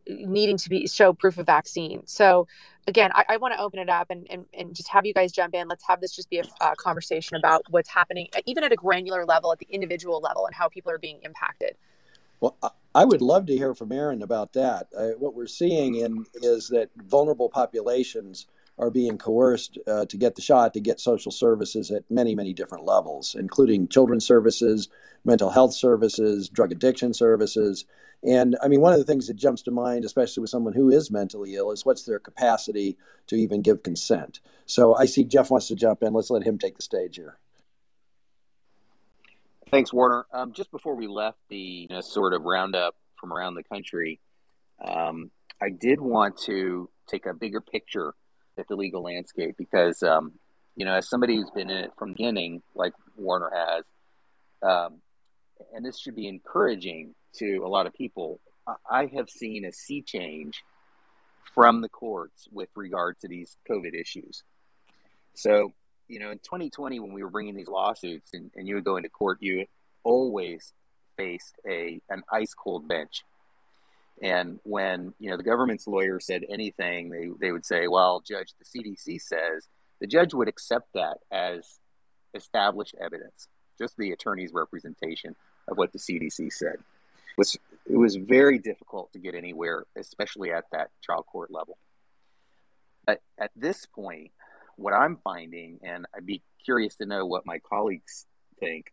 needing to be show proof of vaccine. So again, I, I want to open it up and, and, and just have you guys jump in. Let's have this just be a, a conversation about what's happening, even at a granular level, at the individual level, and how people are being impacted. Well, I would love to hear from Aaron about that. Uh, what we're seeing in is that vulnerable populations are being coerced uh, to get the shot to get social services at many, many different levels, including children's services, mental health services, drug addiction services. And I mean, one of the things that jumps to mind, especially with someone who is mentally ill, is what's their capacity to even give consent. So I see Jeff wants to jump in. Let's let him take the stage here. Thanks, Warner. Um, just before we left the you know, sort of roundup from around the country, um, I did want to take a bigger picture at the legal landscape because, um, you know, as somebody who's been in it from beginning, like Warner has, um, and this should be encouraging to a lot of people, I have seen a sea change from the courts with regard to these COVID issues. So, you know, in 2020, when we were bringing these lawsuits and, and you would go into court, you always faced a an ice cold bench and when you know the government's lawyer said anything, they they would say, "Well, judge, the CDC says." The judge would accept that as established evidence, just the attorney's representation of what the CDC said. It was it was very difficult to get anywhere, especially at that trial court level. But at this point, what I'm finding, and I'd be curious to know what my colleagues think,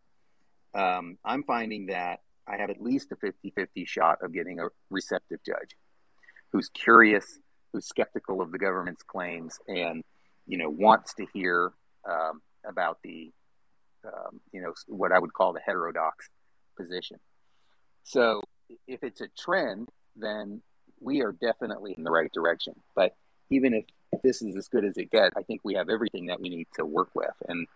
um, I'm finding that I have at least a 50 50 shot of getting a receptive judge who's curious, who's skeptical of the government's claims, and you know wants to hear um, about the um, you know what I would call the heterodox position. So if it's a trend, then we are definitely in the right direction. But even if this is as good as it gets, I think we have everything that we need to work with. And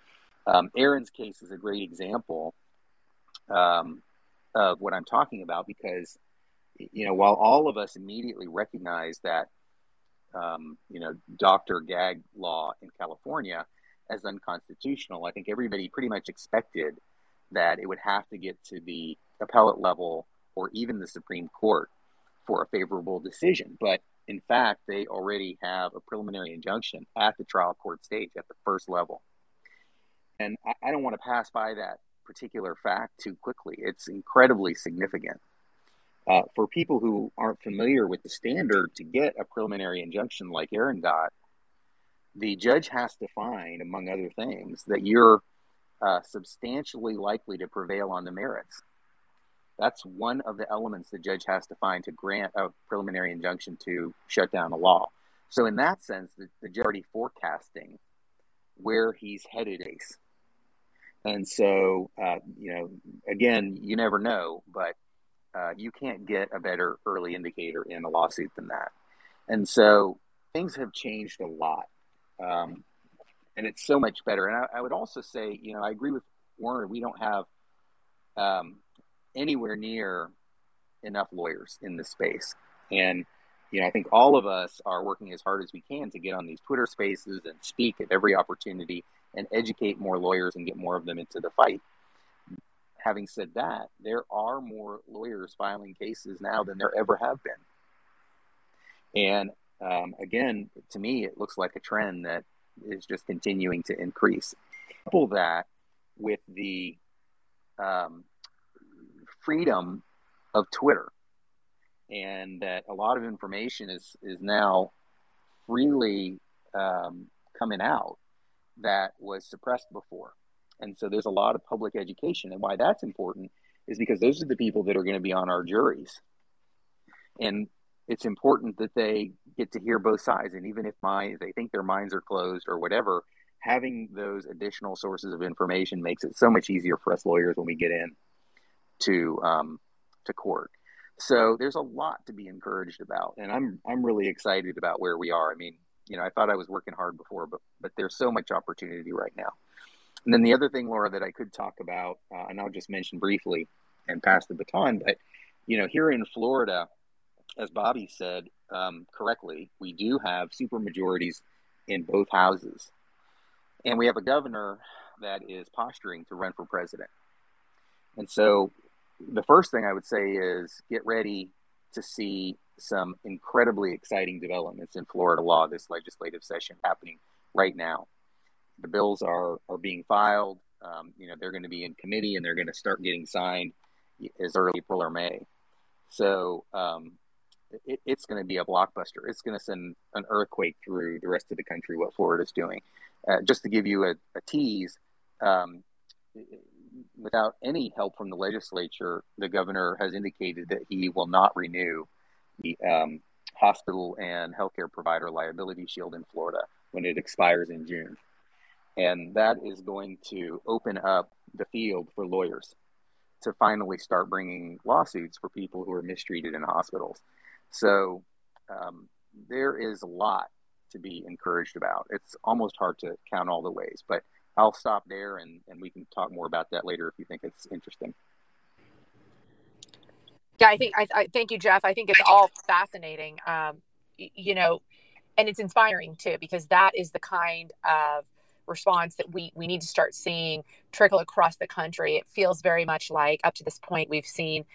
um, Aaron's case is a great example um, of what I'm talking about because, you know, while all of us immediately recognize that, um, you know, doctor gag law in California as unconstitutional, I think everybody pretty much expected that it would have to get to the appellate level or even the Supreme Court for a favorable decision. But in fact, they already have a preliminary injunction at the trial court stage at the first level. And I, I don't want to pass by that particular fact too quickly. It's incredibly significant. Uh, for people who aren't familiar with the standard to get a preliminary injunction like Aaron got, the judge has to find, among other things, that you're uh, substantially likely to prevail on the merits. That's one of the elements the judge has to find to grant a preliminary injunction to shut down a law. So, in that sense, the, the judge already forecasting where he's headed ace. And so, uh, you know, again, you never know, but uh, you can't get a better early indicator in a lawsuit than that. And so things have changed a lot. Um, and it's so much better. And I, I, would also say, you know, I agree with Warner, we don't have um, anywhere near enough lawyers in this space. And, you know, I think all of us are working as hard as we can to get on these Twitter spaces and speak at every opportunity and educate more lawyers and get more of them into the fight. having said that, there are more lawyers filing cases now than there ever have been. And um, again, to me, it looks like a trend that is just continuing to increase. Couple that with the um, freedom of Twitter, and that a lot of information is is now freely um, coming out that was suppressed before. And so there's a lot of public education. And why that's important is because those are the people that are going to be on our juries. And it's important that they get to hear both sides. And even if my they think their minds are closed or whatever, having those additional sources of information makes it so much easier for us lawyers when we get in to um, to court. So there's a lot to be encouraged about, and I'm I'm really excited about where we are. I mean, you know, I thought I was working hard before, but but there's so much opportunity right now. And then the other thing, Laura, that I could talk about, uh, and I'll just mention briefly and pass the baton, but you know, here in Florida, as Bobby said um, correctly, we do have super majorities in both houses, and we have a governor that is posturing to run for president. And so, the first thing I would say is get ready to see some incredibly exciting developments in Florida law this legislative session happening right now the bills are are being filed. Um, you know, they're going to be in committee and they're going to start getting signed as early April or May. So um, it, it's going to be a blockbuster. It's going to send an earthquake through the rest of the country. What Florida's doing, uh, just to give you a, a tease. Um, without any help from the legislature, the governor has indicated that he will not renew the um, hospital and healthcare provider liability shield in Florida when it expires in June. And that is going to open up the field for lawyers to finally start bringing lawsuits for people who are mistreated in hospitals. So um, there is a lot to be encouraged about. It's almost hard to count all the ways, but I'll stop there and, and we can talk more about that later if you think it's interesting. Yeah, I think I, I thank you, Jeff. I think it's all fascinating. Um, you know, and it's inspiring too because that is the kind of response that we we need to start seeing trickle across the country. It feels very much like up to this point we've seen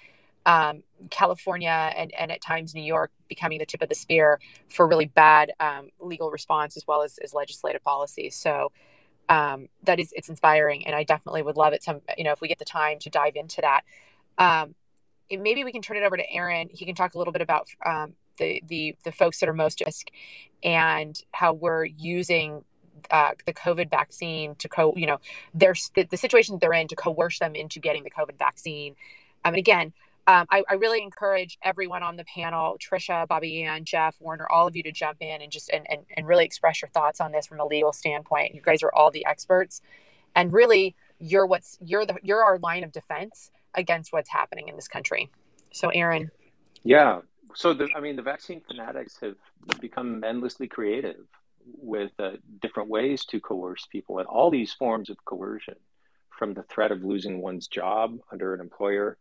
um, California and, and at times New York becoming the tip of the spear for really bad um, legal response as well as, as legislative policy. So um, that is it's inspiring, and I definitely would love it. Some you know if we get the time to dive into that. Maybe we can turn it over to Aaron. He can talk a little bit about um, the the the folks that are most risk and how we're using uh, the COVID vaccine to co, you know, there's the, the situation they're in to coerce them into getting the COVID vaccine. Um, and again, um, I, I, really encourage everyone on the panel, Tricia, Bobbie Anne, Jeff, Warner, all of you to jump in and just and, and, and really express your thoughts on this from a legal standpoint. You guys are all the experts, and really, you're what's you're the you're our line of defense against what's happening in this country. So, Aaron. Yeah. So, the, I mean, the vaccine fanatics have become endlessly creative with uh, different ways to coerce people and all these forms of coercion from the threat of losing one's job under an employer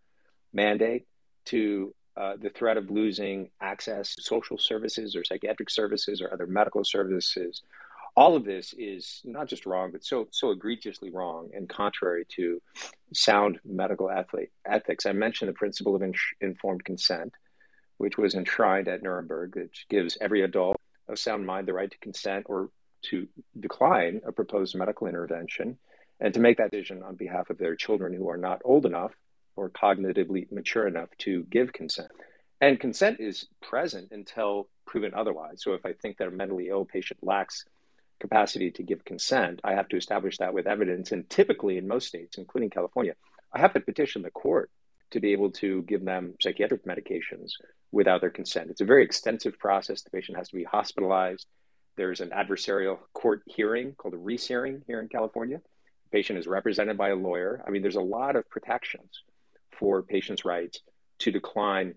mandate to uh, the threat of losing access to social services or psychiatric services or other medical services. All of this is not just wrong, but so so egregiously wrong and contrary to sound medical ethics. I mentioned the principle of in- informed consent, which was enshrined at Nuremberg, which gives every adult of sound mind the right to consent or to decline a proposed medical intervention and to make that decision on behalf of their children who are not old enough or cognitively mature enough to give consent. And consent is present until proven otherwise. So if I think that a mentally ill patient lacks capacity to give consent, I have to establish that with evidence. And typically, in most states, including California, I have to petition the court to be able to give them psychiatric medications without their consent. It's a very extensive process. The patient has to be hospitalized. There's an adversarial court hearing called a Riese hearing here in California. The patient is represented by a lawyer. I mean, there's a lot of protections for patients' rights to decline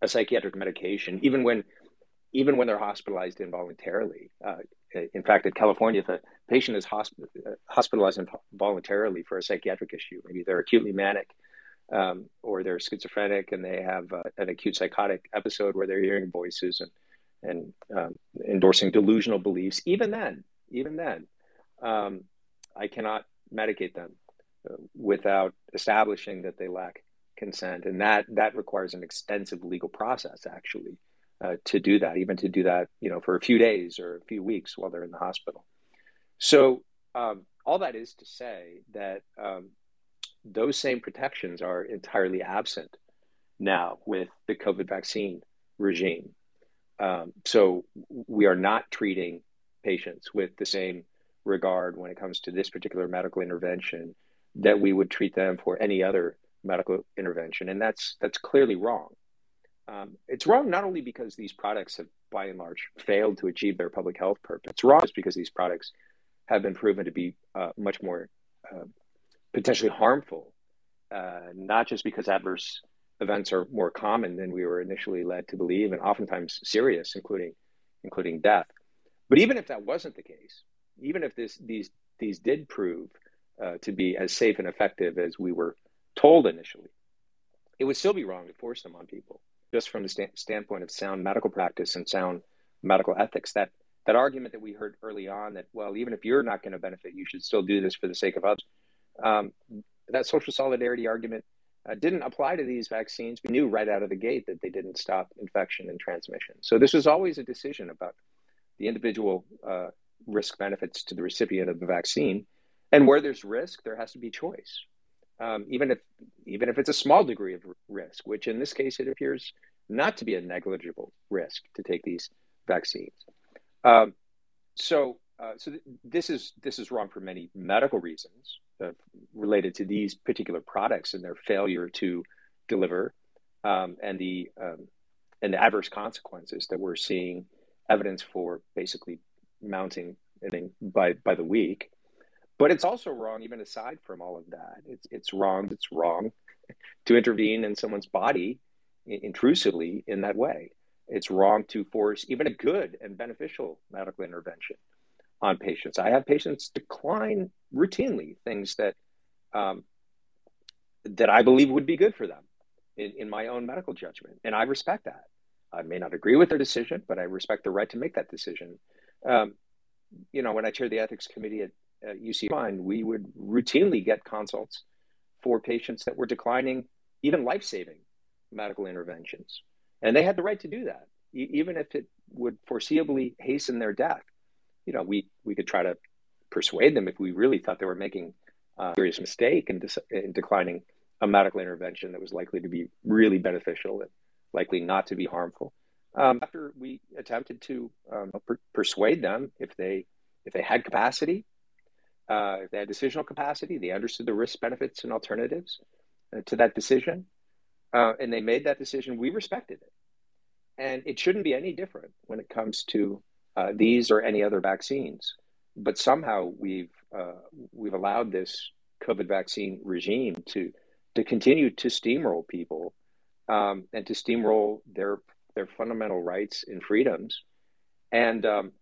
a psychiatric medication, even when even when they're hospitalized involuntarily. Uh, in fact, in California, if a patient is hosp- hospitalized involuntarily for a psychiatric issue, maybe they're acutely manic um, or they're schizophrenic and they have uh, an acute psychotic episode where they're hearing voices and and um, endorsing delusional beliefs. Even then, even then, um, I cannot medicate them uh, without establishing that they lack consent, and that that requires an extensive legal process actually uh, to do that, even to do that, you know, for a few days or a few weeks while they're in the hospital. So um, all that is to say that um, those same protections are entirely absent now with the COVID vaccine regime. Um, so we are not treating patients with the same regard when it comes to this particular medical intervention that we would treat them for any other medical intervention, and that's that's clearly wrong. Um, it's wrong not only because these products have, by and large, failed to achieve their public health purpose. It's wrong because these products have been proven to be uh, much more uh, potentially harmful, uh, not just because adverse events are more common than we were initially led to believe, and oftentimes serious, including including death. But even if that wasn't the case, even if this these these did prove uh, to be as safe and effective as we were told initially, it would still be wrong to force them on people, just from the st- standpoint of sound medical practice and sound medical ethics. That that argument that we heard early on that well, even if you're not going to benefit, you should still do this for the sake of others. Um, that social solidarity argument uh, didn't apply to these vaccines. We knew right out of the gate that they didn't stop infection and transmission. So this was always a decision about the individual uh, risk benefits to the recipient of the vaccine. And where there's risk, there has to be choice, um, even if even if it's a small degree of risk, which in this case it appears not to be a negligible risk to take these vaccines. Um, so, uh, so th- this is this is wrong for many medical reasons uh, related to these particular products and their failure to deliver, um, and the um, and the adverse consequences that we're seeing evidence for basically mounting by by the week. But it's also wrong, even aside from all of that. It's it's wrong. It's wrong to intervene in someone's body intrusively in that way. It's wrong to force even a good and beneficial medical intervention on patients. I have patients decline routinely things that um, that I believe would be good for them in, in my own medical judgment, and I respect that. I may not agree with their decision, but I respect the right to make that decision. Um, you know, when I chair the ethics committee at, at UC Irvine, we would routinely get consults for patients that were declining even life saving medical interventions. And they had the right to do that, e- even if it would foreseeably hasten their death. You know, we, we could try to persuade them if we really thought they were making a serious mistake in, in declining a medical intervention that was likely to be really beneficial and likely not to be harmful. Um, after we attempted to um, per- persuade them, if they if they had capacity, uh, they had decisional capacity, they understood the risks, benefits, and alternatives uh, to that decision, uh, and they made that decision. We respected it, and it shouldn't be any different when it comes to uh, these or any other vaccines. But somehow we've uh, we've allowed this COVID vaccine regime to to continue to steamroll people um, and to steamroll their their fundamental rights and freedoms, and um,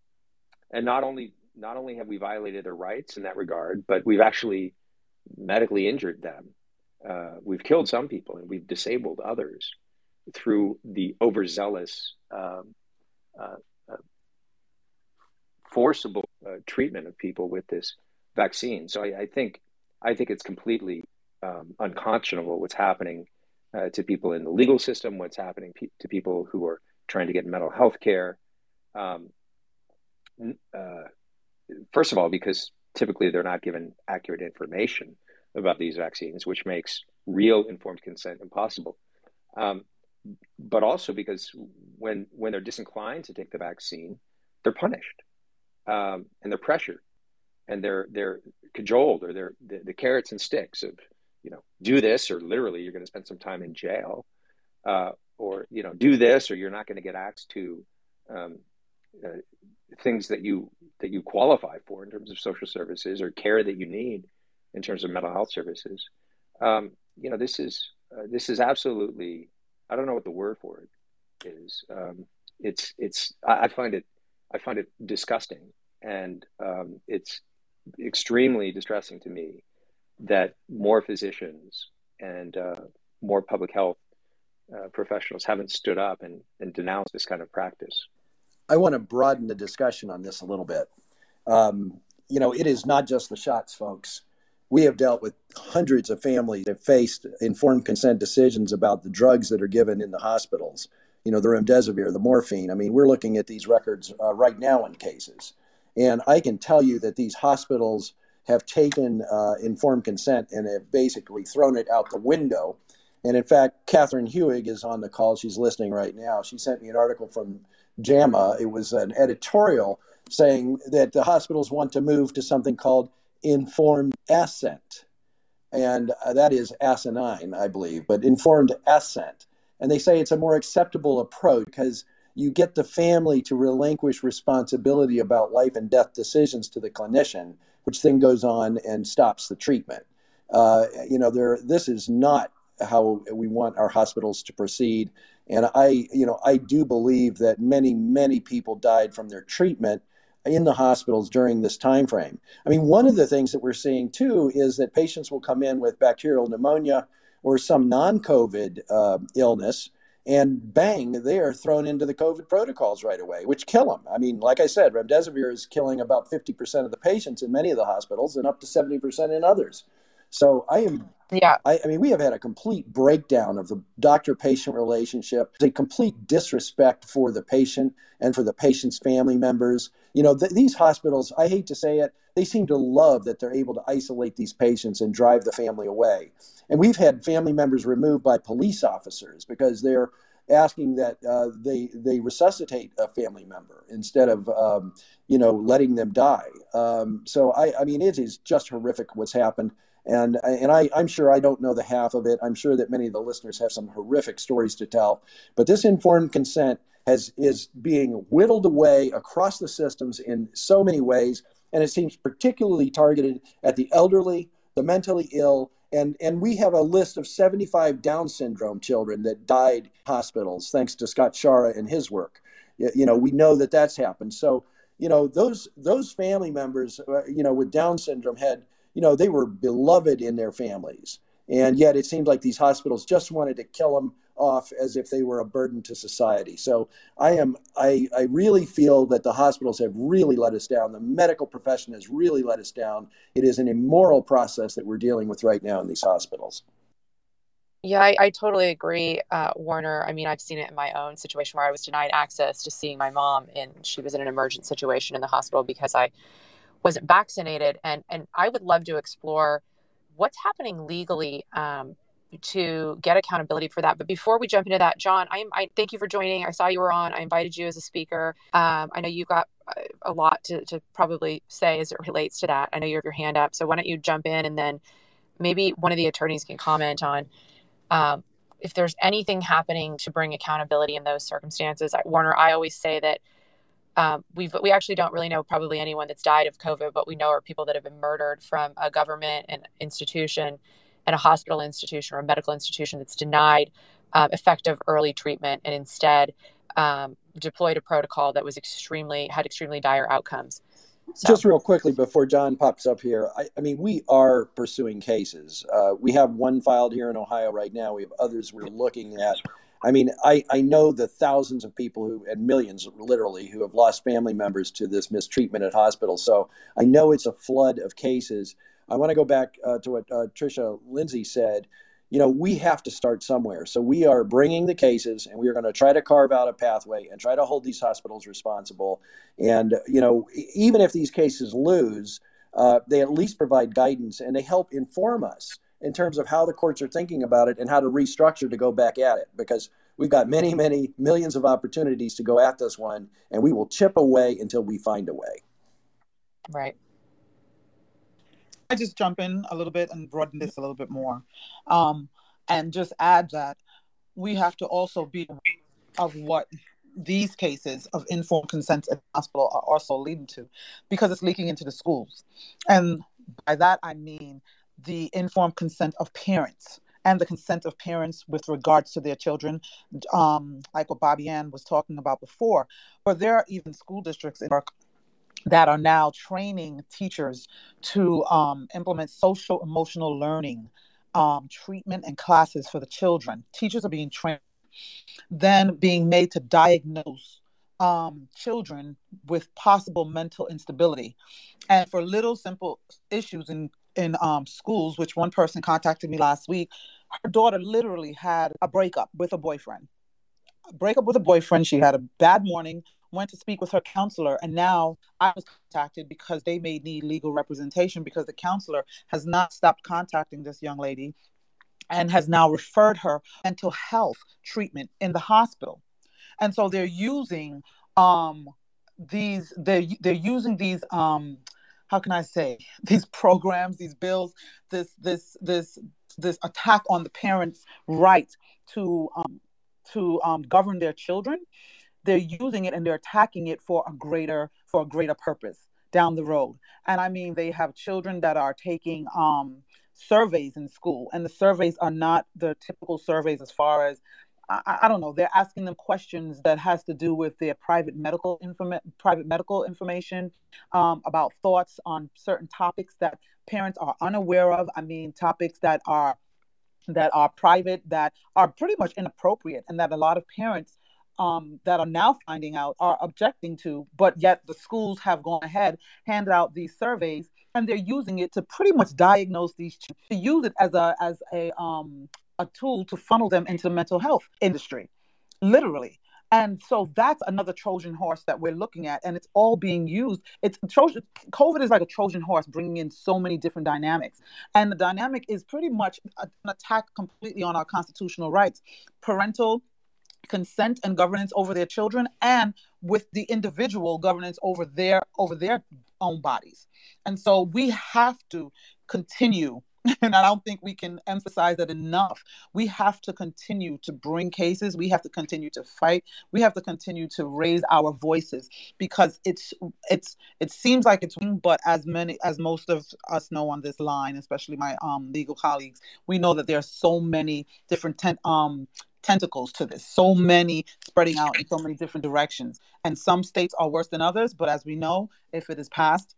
and not only not only have we violated their rights in that regard, but we've actually medically injured them. Uh, we've killed some people and we've disabled others through the overzealous, um, uh, uh, forcible uh, treatment of people with this vaccine. So I, I think I think it's completely um, unconscionable what's happening uh, to people in the legal system, what's happening pe- to people who are trying to get mental health care. Um, uh, first of all, because typically they're not given accurate information about these vaccines, which makes real informed consent impossible. Um, but also because when when they're disinclined to take the vaccine, they're punished um, and they're pressured and they're they're cajoled or they're the, the carrots and sticks of you know, do this, or literally you're going to spend some time in jail, uh, or you know, do this, or you're not going to get access to um, uh, things that you that you qualify for in terms of social services or care that you need in terms of mental health services. Um, you know, this is uh, this is absolutely I don't know what the word for it is. Um, it's it's I, I, find it I find it disgusting and um, it's extremely distressing to me that more physicians and uh, more public health uh, professionals haven't stood up and, and denounced this kind of practice. I want to broaden the discussion on this a little bit. Um, you know, it is not just the shots, folks. we have dealt with hundreds of families that faced informed consent decisions about the drugs that are given in the hospitals. You know, the remdesivir, the morphine. I mean, we're looking at these records uh, right now in cases. And I can tell you that these hospitals have taken uh, informed consent and have basically thrown it out the window. And in fact, Catherine Hewig is on the call. She's listening right now. She sent me an article from JAMA. It was an editorial saying that the hospitals want to move to something called informed assent. And uh, that is asinine, I believe, but informed assent. And they say it's a more acceptable approach because you get the family to relinquish responsibility about life and death decisions to the clinician, which then goes on and stops the treatment. Uh, you know, there. This is not how we want our hospitals to proceed. And I, you know, I do believe that many, many people died from their treatment in the hospitals during this time frame. I mean, one of the things that we're seeing too is that patients will come in with bacterial pneumonia or some non-COVID uh, illness, and bang, they are thrown into the COVID protocols right away, which kill them. I mean, like I said, remdesivir is killing about 50% of the patients in many of the hospitals and up to 70% in others. So I am yeah. I, I, mean, we have had a complete breakdown of the doctor patient relationship, a complete disrespect for the patient and for the patient's family members. You know, th- these hospitals, I hate to say it, they seem to love that they're able to isolate these patients and drive the family away. And we've had family members removed by police officers because they're asking that uh, they they resuscitate a family member instead of um, you know letting them die. Um, so I, I mean, it is just horrific what's happened. And, and I, I'm sure I don't know the half of it. I'm sure that many of the listeners have some horrific stories to tell. But this informed consent has, is being whittled away across the systems in so many ways. And it seems particularly targeted at the elderly, the mentally ill, and, and we have a list of 75 Down syndrome children that died hospitals, thanks to Scott Schara and his work. You know, we know that that's happened. So, you know, those those family members, uh, you know, with Down syndrome had you know, they were beloved in their families. And yet it seemed like these hospitals just wanted to kill them off as if they were a burden to society. So I am I, I really feel that the hospitals have really let us down. The medical profession has really let us down. It is an immoral process that we're dealing with right now in these hospitals. Yeah, I, I totally agree, uh, Warner. I mean, I've seen it in my own situation where I was denied access to seeing my mom, and she was in an emergent situation in the hospital because I wasn't vaccinated. And and I would love to explore what's happening legally um, to get accountability for that. But before we jump into that, John, I, I thank you for joining. I saw you were on. I invited you as a speaker. Um, I know you got a lot to, to probably say as it relates to that. I know you have your hand up. So why don't you jump in and then maybe one of the attorneys can comment on um, if there's anything happening to bring accountability in those circumstances. Warner, I always say that um, we we actually don't really know probably anyone that's died of COVID, but we know are people that have been murdered from a government and institution and a hospital institution or a medical institution that's denied uh, effective early treatment and instead um, deployed a protocol that was extremely had extremely dire outcomes. So. Just real quickly before John pops up here, I, I mean, we are pursuing cases. Uh, we have one filed here in Ohio right now. We have others we're looking at. I mean, I, I know the thousands of people who, and millions literally, who have lost family members to this mistreatment at hospitals. So I know it's a flood of cases. I want to go back uh, to what uh, Tricia Lindsay said. You know, we have to start somewhere. So we are bringing the cases and we are going to try to carve out a pathway and try to hold these hospitals responsible. And, you know, even if these cases lose, uh, they at least provide guidance and they help inform us in terms of how the courts are thinking about it and how to restructure to go back at it because we've got many, many millions of opportunities to go at this one, and we will chip away until we find a way. Right. I just jump in a little bit and broaden this a little bit more, um, and just add that we have to also be of what these cases of informed consent in hospital are also leading to, because it's leaking into the schools, and by that I mean the informed consent of parents and the consent of parents with regards to their children, um, like what Bobbie Anne was talking about before. But there are even school districts in that are now training teachers to um, implement social emotional learning um, treatment and classes for the children. Teachers are being trained, then being made to diagnose um, children with possible mental instability. And for little simple issues in in um, schools, which one person contacted me last week. Her daughter literally had a breakup with a boyfriend. A breakup with a boyfriend. She had a bad morning, went to speak with her counselor, and now I was contacted because they may need legal representation because the counselor has not stopped contacting this young lady and has now referred her mental health treatment in the hospital. And so they're using um, these they're they're using these um, how can I say these programs, these bills, this this this this attack on the parents' right to um, to um, govern their children. They're using it and they're attacking it for a greater for a greater purpose down the road. And I mean, they have children that are taking um, surveys in school, and the surveys are not the typical surveys as far as I, I, don't know. They're asking them questions that has to do with their private medical informa- private medical information, um, about thoughts on certain topics that parents are unaware of. I mean, topics that are that are private, that are pretty much inappropriate, and that a lot of parents um, that are now finding out are objecting to. But yet the schools have gone ahead, handed out these surveys, and they're using it to pretty much diagnose these to use it as a as a um, a tool to funnel them into the mental health industry, literally. And so that's another Trojan horse that we're looking at, and it's all being used. It's Trojan. COVID is like a Trojan horse, bringing in so many different dynamics, and the dynamic is pretty much an attack completely on our constitutional rights, parental consent and governance over their children, and with the individual governance over their over their own bodies. And so we have to continue and I don't think we can emphasize that enough. We have to continue to bring cases. We have to continue to fight. We have to continue to raise our voices because it's it's it seems like it's but as many as most of us know on this line, especially my um legal colleagues, we know that there are so many different tent, um tentacles to this, so many spreading out in so many different directions. And some states are worse than others, but as we know, if it is passed,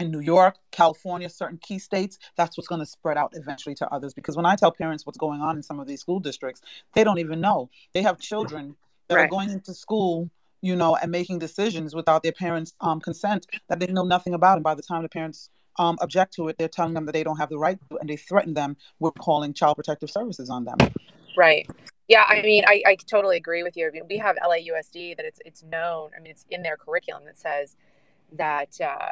in New York, California, certain key states, that's what's going to spread out eventually to others. Because when I tell parents what's going on in some of these school districts, they don't even know. They have children that right. are going into school, you know, and making decisions without their parents' um, consent that they know nothing about. And by the time the parents um, object to it, they're telling them that they don't have the right to, and they threaten them with calling child protective services on them. Right. Yeah, I mean, I, I totally agree with you. I mean, we have LAUSD that it's it's known. I mean, it's in their curriculum that says that uh,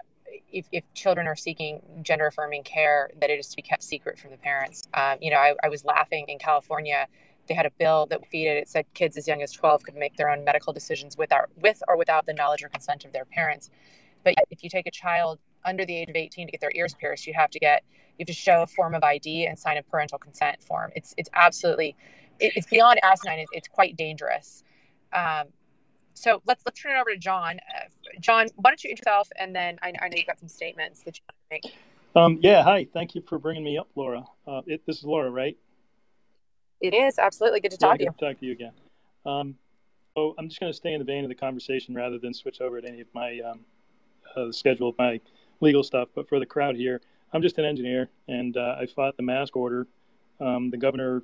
if, if children are seeking gender affirming care, that it is to be kept secret from the parents. Um, you know, I, I was laughing in California. They had a bill that defeated. It said kids as young as 12 could make their own medical decisions without, with or without the knowledge or consent of their parents. But if you take a child under the age of 18 to get their ears pierced, you have to get you have to show a form of ID and sign a parental consent form. It's it's absolutely it, it's beyond asinine. It's, it's quite dangerous. Um, so let's let's turn it over to John. Uh, John, why don't you introduce yourself, and then I, I know you've got some statements that you want to make. Um, yeah, hi. Thank you for bringing me up, Laura. Uh, it, this is Laura, right? It is absolutely good to talk yeah, to you. To talk to you again. Um, so I'm just going to stay in the vein of the conversation rather than switch over to any of my um, uh, schedule of my legal stuff. But for the crowd here, I'm just an engineer, and uh, I fought the mask order. Um, the governor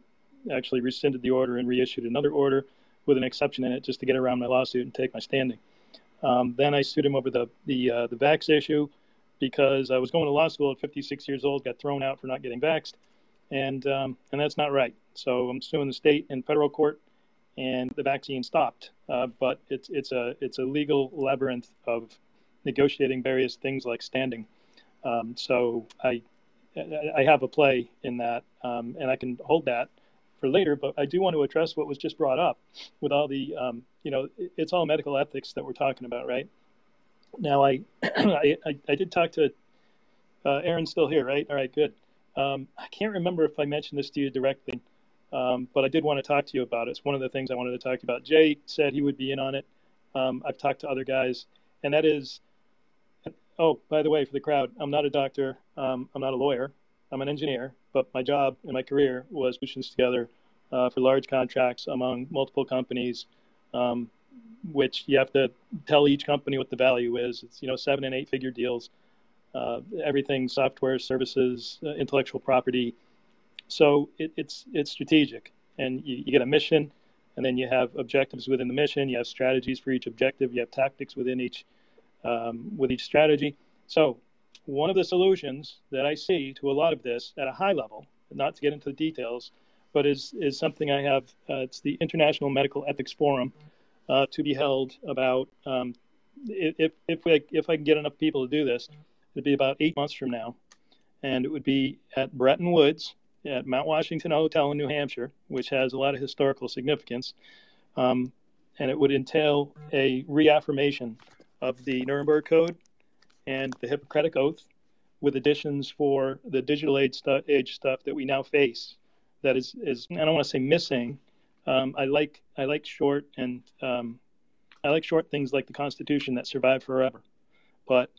actually rescinded the order and reissued another order with an exception in it just to get around my lawsuit and take my standing. Um, then I sued him over the the uh, the vax issue because I was going to law school at 56 years old, got thrown out for not getting vaxxed, and um, and that's not right. So I'm suing the state and federal court, and the vaccine stopped. Uh, but it's it's a it's a legal labyrinth of negotiating various things like standing. Um, so I I have a play in that, um, and I can hold that for later, but I do want to address what was just brought up with all the, um, you know, it's all medical ethics that we're talking about, right? Now, I, I, I, did talk to uh, Aaron, still here, right? All right, good. Um, I can't remember if I mentioned this to you directly, um, but I did want to talk to you about it. It's one of the things I wanted to talk about. Jay said he would be in on it. Um, I've talked to other guys, and that is, oh, by the way, for the crowd, I'm not a doctor. Um, I'm not a lawyer. I'm an engineer, but my job and my career was solutions together uh, for large contracts among multiple companies, um, which you have to tell each company what the value is. It's you know seven and eight figure deals, uh, everything software, services, uh, intellectual property. So it, it's it's strategic, and you, you get a mission, and then you have objectives within the mission. You have strategies for each objective. You have tactics within each um, with each strategy. So one of the solutions that I see to a lot of this at a high level, not to get into the details, but is, is something I have. Uh, it's the International Medical Ethics Forum uh, to be held about, um, if, if, we, if I can get enough people to do this, it'd be about eight months from now. And it would be at Bretton Woods at Mount Washington Hotel in New Hampshire, which has a lot of historical significance. Um, and it would entail a reaffirmation of the Nuremberg Code and the Hippocratic Oath, with additions for the digital age, stu- age stuff that we now face. That is, is I don't want to say missing. Um, I like I like short and um, I like short things like the Constitution that survive forever, but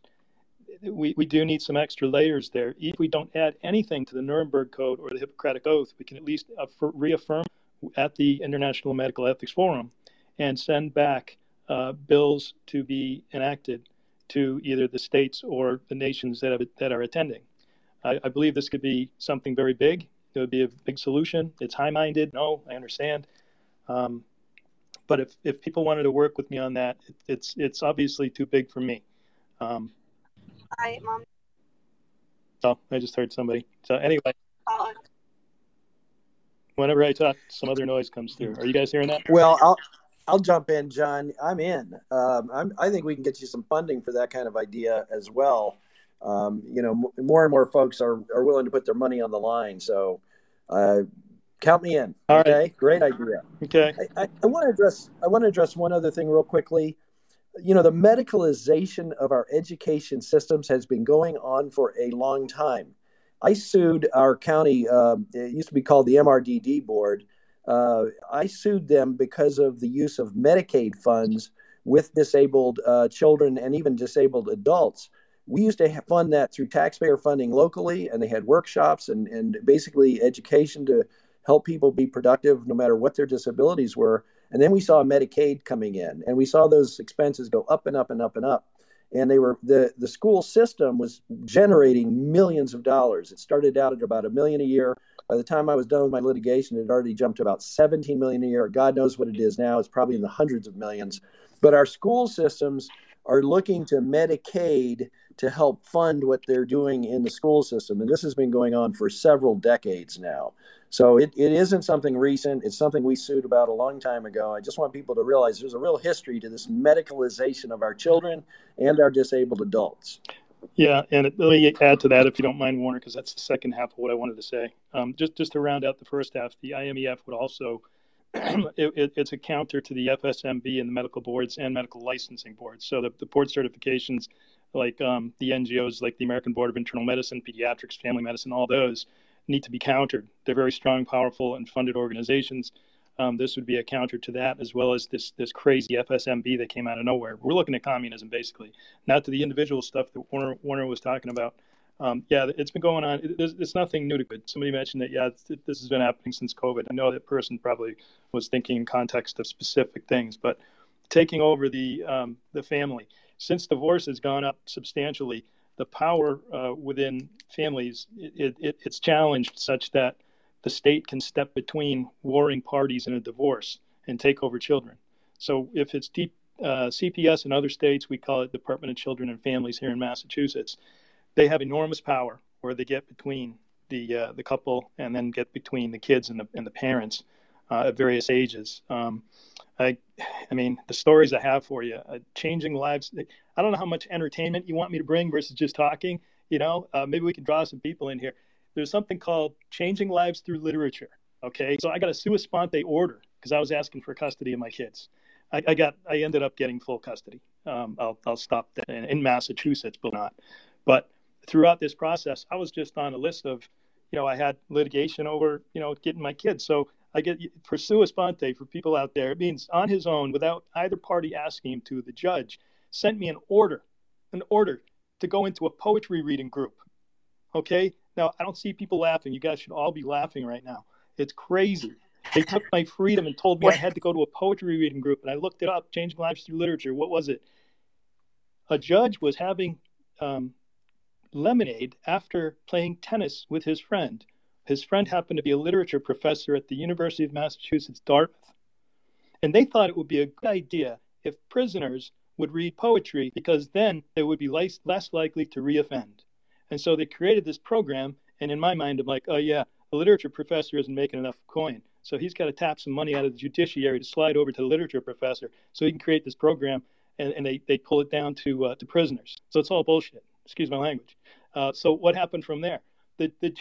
we, we do need some extra layers there. If we don't add anything to the Nuremberg Code or the Hippocratic Oath, we can at least reaffirm at the International Medical Ethics Forum and send back uh, bills to be enacted to either the states or the nations that, have, that are attending. I, I believe this could be something very big. It would be a big solution. It's high minded. No, I understand. Um, but if, if people wanted to work with me on that, it, it's, it's obviously too big for me. Um, Hi, Mom. Oh, I just heard somebody. So anyway, whenever I talk, some other noise comes through. Are you guys hearing that? Well, I'll I'll jump in, John. I'm in. Um, I'm, i think we can get you some funding for that kind of idea as well. Um, you know, more and more folks are are willing to put their money on the line. So, uh, count me in. All okay, right. great idea. Okay. I, I, I want to address I want to address one other thing real quickly you know, the medicalization of our education systems has been going on for a long time. I sued our county, uh, it used to be called the MRDD board. Uh, I sued them because of the use of Medicaid funds with disabled uh, children and even disabled adults. We used to fund that through taxpayer funding locally, and they had workshops and, and basically education to help people be productive no matter what their disabilities were. And then we saw Medicaid coming in, and we saw those expenses go up and up and up and up. And they were the the school system was generating millions of dollars. It started out at about a million a year. By the time I was done with my litigation, it had already jumped to about 17 million a year. God knows what it is now. It's probably in the hundreds of millions. But our school systems are looking to Medicaid to help fund what they're doing in the school system. And this has been going on for several decades now. So it, it isn't something recent. It's something we sued about a long time ago. I just want people to realize there's a real history to this medicalization of our children and our disabled adults. Yeah, and let me add to that, if you don't mind, Warner, because that's the second half of what I wanted to say. Um, just just to round out the first half, the IMEF would also it, it, it's a counter to the FSMB and the medical boards and medical licensing boards. So the, the board certifications, like um, the NGOs, like the American Board of Internal Medicine, Pediatrics, Family Medicine, all those need to be countered. They're very strong, powerful, and funded organizations. Um, this would be a counter to that, as well as this this crazy FSMB that came out of nowhere. We're looking at communism, basically, not to the individual stuff that Warner, Warner was talking about. Um, yeah, it's been going on. It, it's nothing new to it. Somebody mentioned that, yeah, this has been happening since COVID. I know that person probably was thinking in context of specific things, but taking over the um, the family since divorce has gone up substantially the power uh, within families it, it, it's challenged such that the state can step between warring parties in a divorce and take over children. So if it's deep, uh, CPS in other states, we call it Department of Children and Families here in Massachusetts. They have enormous power where they get between the uh, the couple and then get between the kids and the and the parents uh, at various ages. Um, I, I mean, the stories I have for you, uh, changing lives. I don't know how much entertainment you want me to bring versus just talking. You know, uh, maybe we can draw some people in here. There's something called changing lives through literature. Okay, so I got a sua sponte order because I was asking for custody of my kids. I, I got, I ended up getting full custody. Um, I'll, I'll stop that in, in Massachusetts, but not. But throughout this process, I was just on a list of, you know, I had litigation over, you know, getting my kids. So I get for sua sponte for people out there. It means on his own, without either party asking him to. The judge sent me an order, an order to go into a poetry reading group. Okay, now I don't see people laughing. You guys should all be laughing right now. It's crazy. They took my freedom and told me I had to go to a poetry reading group, and I looked it up. Changing lives through literature. What was it? A judge was having um, lemonade after playing tennis with his friend his friend happened to be a literature professor at the University of Massachusetts, Dartmouth. And they thought it would be a good idea if prisoners would read poetry because then they would be less, less likely to reoffend. And so they created this program. And in my mind, I'm like, oh, yeah, the literature professor isn't making enough coin. So he's got to tap some money out of the judiciary to slide over to the literature professor so he can create this program. And, and they, they pull it down to, uh, to prisoners. So it's all bullshit. Excuse my language. Uh, so what happened from there? The, the,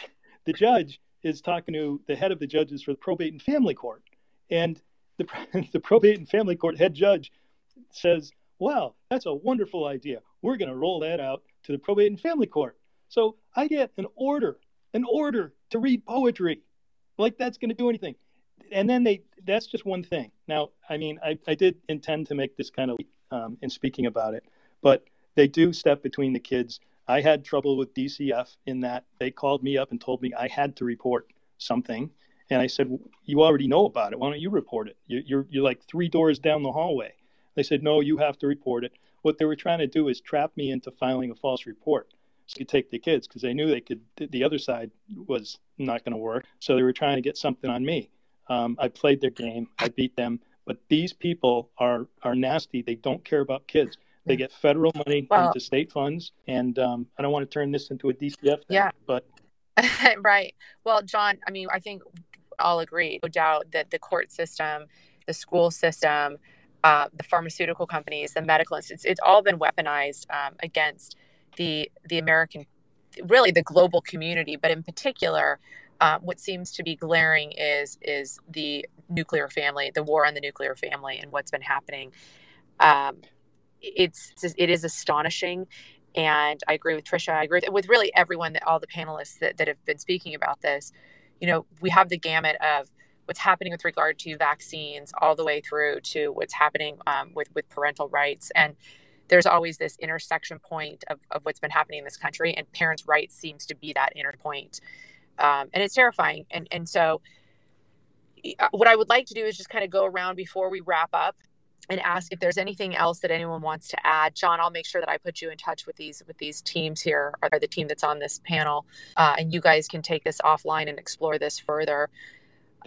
the judge is talking to the head of the judges for the probate and family court. And the, the probate and family court head judge says, wow, that's a wonderful idea. We're going to roll that out to the probate and family court. So I get an order, an order to read poetry. Like that's going to do anything. And then they, that's just one thing. Now, I mean, I, I did intend to make this kind of um, in speaking about it, but they do step between the kids. I had trouble with DCF in that they called me up and told me I had to report something. And I said, You already know about it. Why don't you report it? You're, you're like three doors down the hallway. They said, No, you have to report it. What they were trying to do is trap me into filing a false report so could take the kids because they knew they could, the other side was not going to work. So they were trying to get something on me. Um, I played their game, I beat them. But these people are, are nasty. They don't care about kids. They get federal money into state funds. And um, I don't want to turn this into a DCF thing, yeah. but right. Well, John, I mean, I think I'll agree, no doubt, that the court system, the school system, uh, the pharmaceutical companies, the medical institutes, it's all been weaponized um, against the the American, really the global community, but in particular, um, what seems to be glaring is is the nuclear family, the war on the nuclear family, and what's been happening. Um, it's it is astonishing, and I agree with Tricia. I agree with, really everyone that all the panelists that, that have been speaking about this. You know, we have the gamut of what's happening with regard to vaccines all the way through to what's happening um, with with parental rights and there's always this intersection point of, of what's been happening in this country and parents rights seems to be that inner point um, and it's terrifying and and so uh, what i would like to do is just kind of go around before we wrap up and ask if there's anything else that anyone wants to add. John, I'll make sure that I put you in touch with these with these teams here, or the team that's on this panel, uh, and you guys can take this offline and explore this further.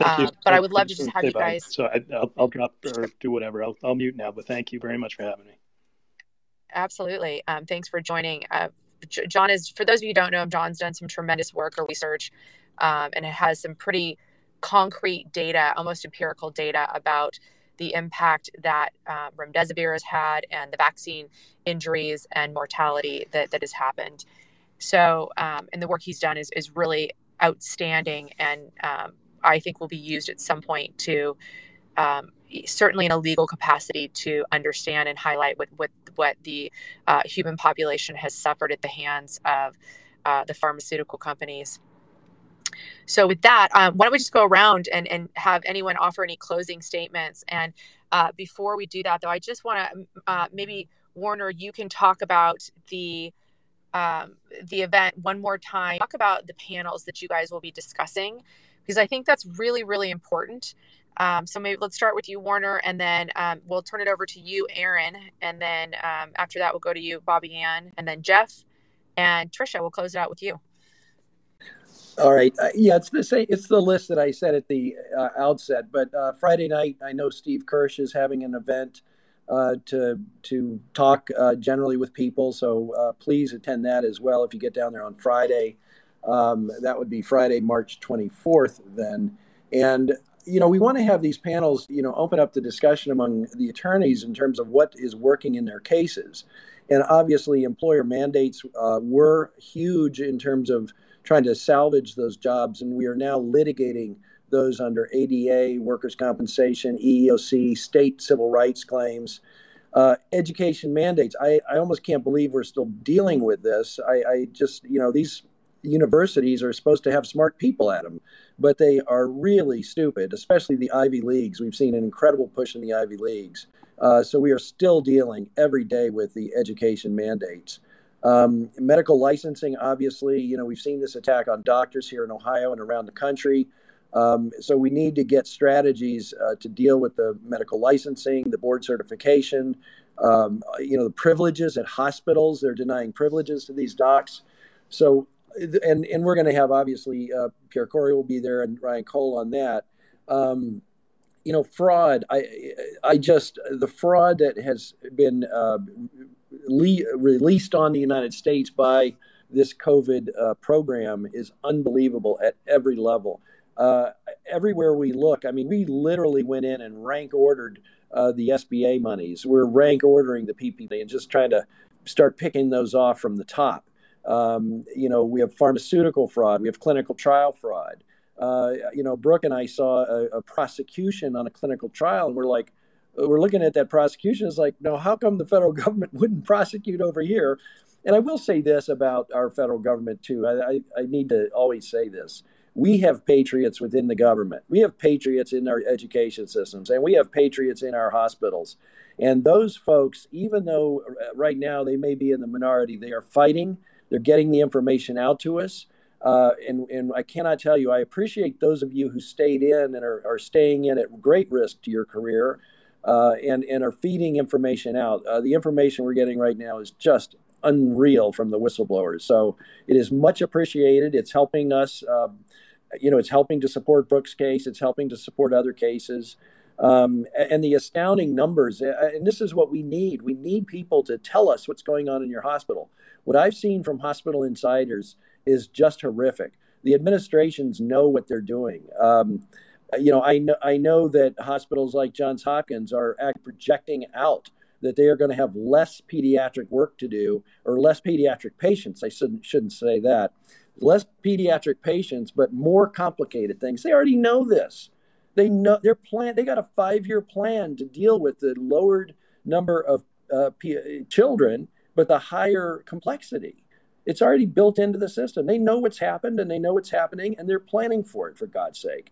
Uh, but I would love to just have you guys. So I, will I'll drop or do whatever. I'll, I'll mute now. But thank you very much for having me. Absolutely. Um, thanks for joining. Uh, John is, for those of you who don't know him, John's done some tremendous work or research, um, and it has some pretty concrete data, almost empirical data about the impact that uh, remdesivir has had and the vaccine injuries and mortality that, that has happened. So, um, and the work he's done is, is really outstanding and um, I think will be used at some point to um, certainly in a legal capacity to understand and highlight what, what, what the uh, human population has suffered at the hands of uh, the pharmaceutical companies. So with that, um, why don't we just go around and, and have anyone offer any closing statements? And uh, before we do that, though, I just want to uh, maybe Warner, you can talk about the um, the event one more time. Talk about the panels that you guys will be discussing because I think that's really really important. Um, so maybe let's start with you, Warner, and then um, we'll turn it over to you, Aaron, and then um, after that we'll go to you, Bobbie Anne, and then Jeff and Tricia. We'll close it out with you. All right. Uh, yeah, it's the same. It's the list that I said at the uh, outset. But uh, Friday night, I know Steve Kirsch is having an event uh, to to talk uh, generally with people. So uh, please attend that as well if you get down there on Friday. Um, that would be Friday, March 24th. Then, and you know, we want to have these panels, you know, open up the discussion among the attorneys in terms of what is working in their cases. And obviously, employer mandates were huge in terms of trying to salvage those jobs, and we are now litigating those under ADA, workers' compensation, EEOC, state civil rights claims, uh, education mandates. I, I almost can't believe we're still dealing with this. I, I just, you know, these universities are supposed to have smart people at them, but they are really stupid, especially the Ivy Leagues. We've seen an incredible push in the Ivy Leagues. Uh, so we are still dealing every day with the education mandates. Um, medical licensing, obviously, you know, we've seen this attack on doctors here in Ohio and around the country. Um, so we need to get strategies uh, to deal with the medical licensing, the board certification, um, you know, the privileges at hospitals. They're denying privileges to these docs. So, and and we're going to have obviously uh, Pierre Kory will be there and Ryan Cole on that. Um, you know, fraud. I I just the fraud that has been uh, le- released on the United States by this COVID uh, program is unbelievable at every level. Uh, everywhere we look, I mean, we literally went in and rank ordered uh, the SBA monies. We're rank ordering the PPP and just trying to start picking those off from the top. Um, you know, we have pharmaceutical fraud, we have clinical trial fraud. Uh, you know, Brook and I saw a, a, prosecution on a clinical trial, and we're like, we're looking at that prosecution. It's like, no, how come the federal government wouldn't prosecute over here? And I will say this about our federal government too. I, I, I need to always say this we have patriots within the government. We have patriots in our education systems, and we have patriots in our hospitals. And those folks, even though uh, right now they may be in the minority, they are fighting. They're getting the information out to us. Uh, and, and I cannot tell you, I appreciate those of you who stayed in and are, are staying in at great risk to your career uh, and, and are feeding information out. Uh, the information we're getting right now is just unreal from the whistleblowers. So it is much appreciated. It's helping us. Uh, you know, it's helping to support Brook's case. It's helping to support other cases. Um, and the astounding numbers, and this is what we need. We need people to tell us what's going on in your hospital. What I've seen from hospital insiders is just horrific. The administrations know what they're doing. Um, you know, I know I know that hospitals like Johns Hopkins are projecting out that they are going to have less pediatric work to do or less pediatric patients. I shouldn't shouldn't say that less pediatric patients, but more complicated things. They already know this. They know their plan. They got a five-year plan to deal with the lowered number of uh, p- children, but the higher complexity. It's already built into the system. They know what's happened and they know what's happening, and they're planning for it. For God's sake,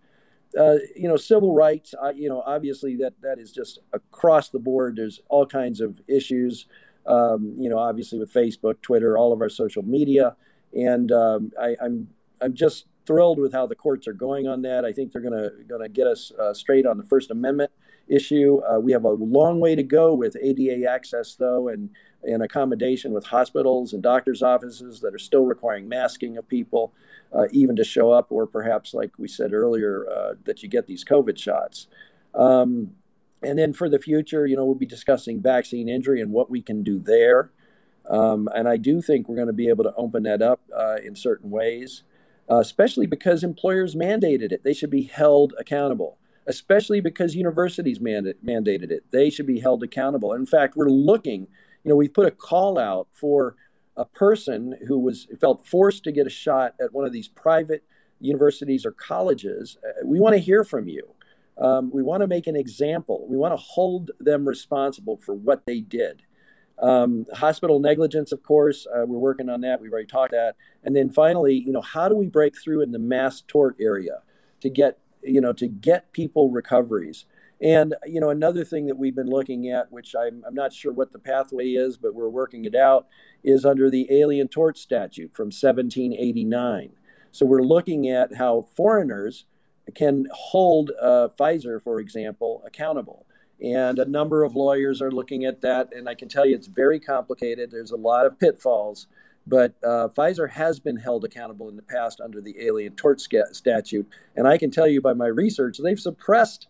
uh, you know, civil rights. Uh, you know, obviously that that is just across the board. There's all kinds of issues. Um, you know, obviously with Facebook, Twitter, all of our social media. And um, I, am I'm, I'm just thrilled with how the courts are going on that. I think they're going to going to get us uh, straight on the First Amendment issue. Uh, we have a long way to go with ADA access, though, and and accommodation with hospitals and doctors' offices that are still requiring masking of people, uh, even to show up, or perhaps, like we said earlier, uh, that you get these COVID shots. Um, and then for the future, you know, we'll be discussing vaccine injury and what we can do there. Um, and I do think we're going to be able to open that up uh, in certain ways, uh, especially because employers mandated it. They should be held accountable, especially because universities manda- mandated it. They should be held accountable. In fact, we're looking, you know, we've put a call out for a person who was felt forced to get a shot at one of these private universities or colleges. Uh, we want to hear from you. Um, we want to make an example. We want to hold them responsible for what they did. Um, hospital negligence, of course, uh, we're working on that. We've already talked that. And then finally, you know, how do we break through in the mass tort area to get, you know, to get people recoveries? And you know, another thing that we've been looking at, which I'm, I'm not sure what the pathway is, but we're working it out, is under the Alien Tort Statute from 1789. So we're looking at how foreigners can hold uh, Pfizer, for example, accountable. And a number of lawyers are looking at that. And I can tell you it's very complicated. There's a lot of pitfalls. But uh, Pfizer has been held accountable in the past under the Alien Tort Statute. And I can tell you by my research, they've suppressed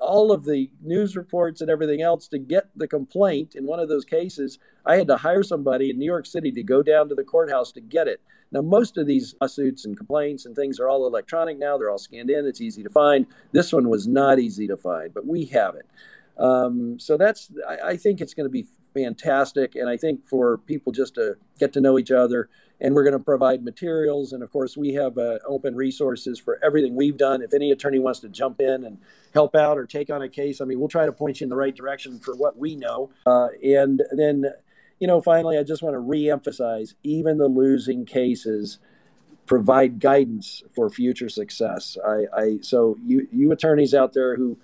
all of the news reports and everything else to get the complaint. In one of those cases, I had to hire somebody in New York City to go down to the courthouse to get it. Now, most of these lawsuits and complaints and things are all electronic now. They're all scanned in. It's easy to find. This one was not easy to find, but we have it. Um, so that's I, I think it's going to be fantastic, and I think for people just to get to know each other, and we're going to provide materials, and of course we have uh, open resources for everything we've done. If any attorney wants to jump in and help out or take on a case, I mean, we'll try to point you in the right direction for what we know, uh, and then. You know, finally, I just want to re-emphasize: even the losing cases provide guidance for future success. I, I so you you attorneys out there who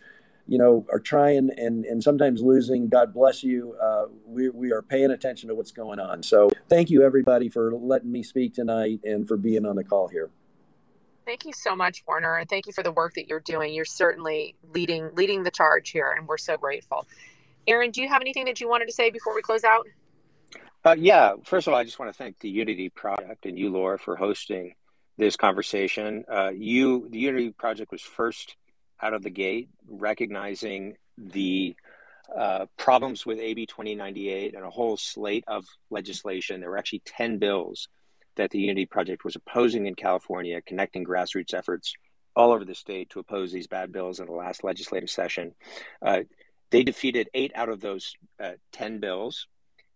you know, are trying and, and sometimes losing. God bless you. Uh, we, we are paying attention to what's going on. So thank you, everybody, for letting me speak tonight and for being on the call here. Thank you so much, Warner, and thank you for the work that you're doing. You're certainly leading leading the charge here, and we're so grateful. Aaron, do you have anything that you wanted to say before we close out? Uh, yeah. First of all, I just want to thank the Unity Project and you, Laura, for hosting this conversation. Uh, you, the Unity Project, was first out of the gate, recognizing the uh, problems with AB 2098 and a whole slate of legislation. There were actually 10 bills that the Unity Project was opposing in California, connecting grassroots efforts all over the state to oppose these bad bills in the last legislative session. Uh, they defeated eight out of those uh, 10 bills.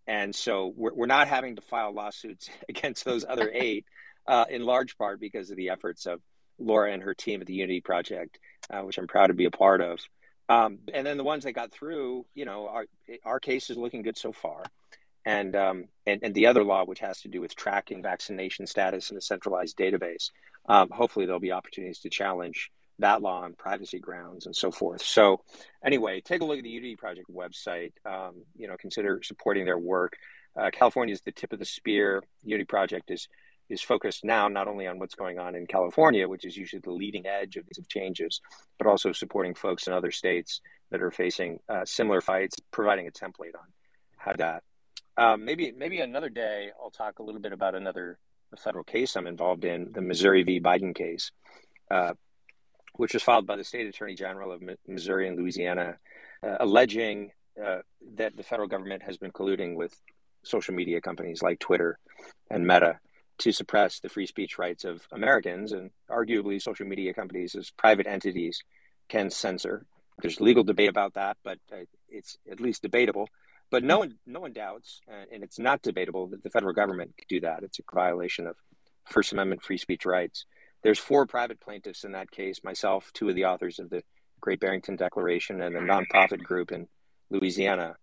And so we're, we're not having to file lawsuits against those other eight, uh, in large part because of the efforts of Laura and her team at the Unity Project, uh, which I'm proud to be a part of. Um, and then the ones that got through, you know, our, our case is looking good so far and, um, and and the other law, which has to do with tracking vaccination status in a centralized database. Um, hopefully, there'll be opportunities to challenge that law on privacy grounds and so forth. So, anyway, take a look at the Unity Project website. Um, you know, consider supporting their work. Uh, California is the tip of the spear. Unity Project is is focused now not only on what's going on in California, which is usually the leading edge of these changes, but also supporting folks in other states that are facing uh, similar fights, providing a template on how that um, maybe maybe another day I'll talk a little bit about another federal case I'm involved in, the Missouri v. Biden case, uh, which was filed by the state attorney general of Missouri and Louisiana, uh, alleging uh, that the federal government has been colluding with social media companies like Twitter and Meta to suppress the free speech rights of Americans, and arguably social media companies as private entities can censor. There's legal debate about that, but uh, it's at least debatable. But no one, no one doubts, and it's not debatable that the federal government could do that. It's a violation of First Amendment free speech rights. There's four private plaintiffs in that case. Myself, two of the authors of the Great Barrington Declaration, and a nonprofit group in Louisiana.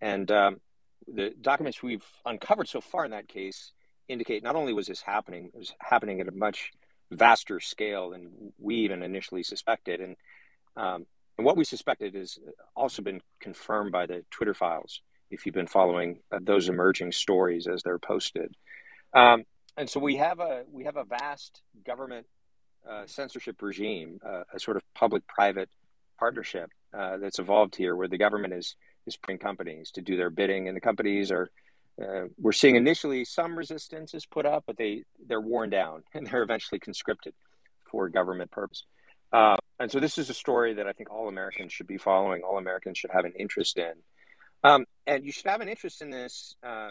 And um, the documents we've uncovered so far in that case indicate not only was this happening, it was happening at a much vaster scale than we even initially suspected. And um, and what we suspected has also been confirmed by the Twitter files, if you've been following uh, those emerging stories as they're posted. Um, and so we have a we have a vast government uh, censorship regime, uh, a sort of public-private partnership uh, that's evolved here, where the government is is putting companies to do their bidding, and the companies are. Uh, we're seeing initially some resistance is put up, but they they're worn down and they're eventually conscripted for government purpose. Uh, and so this is a story that I think all Americans should be following. All Americans should have an interest in. Um, and you should have an interest in this, uh,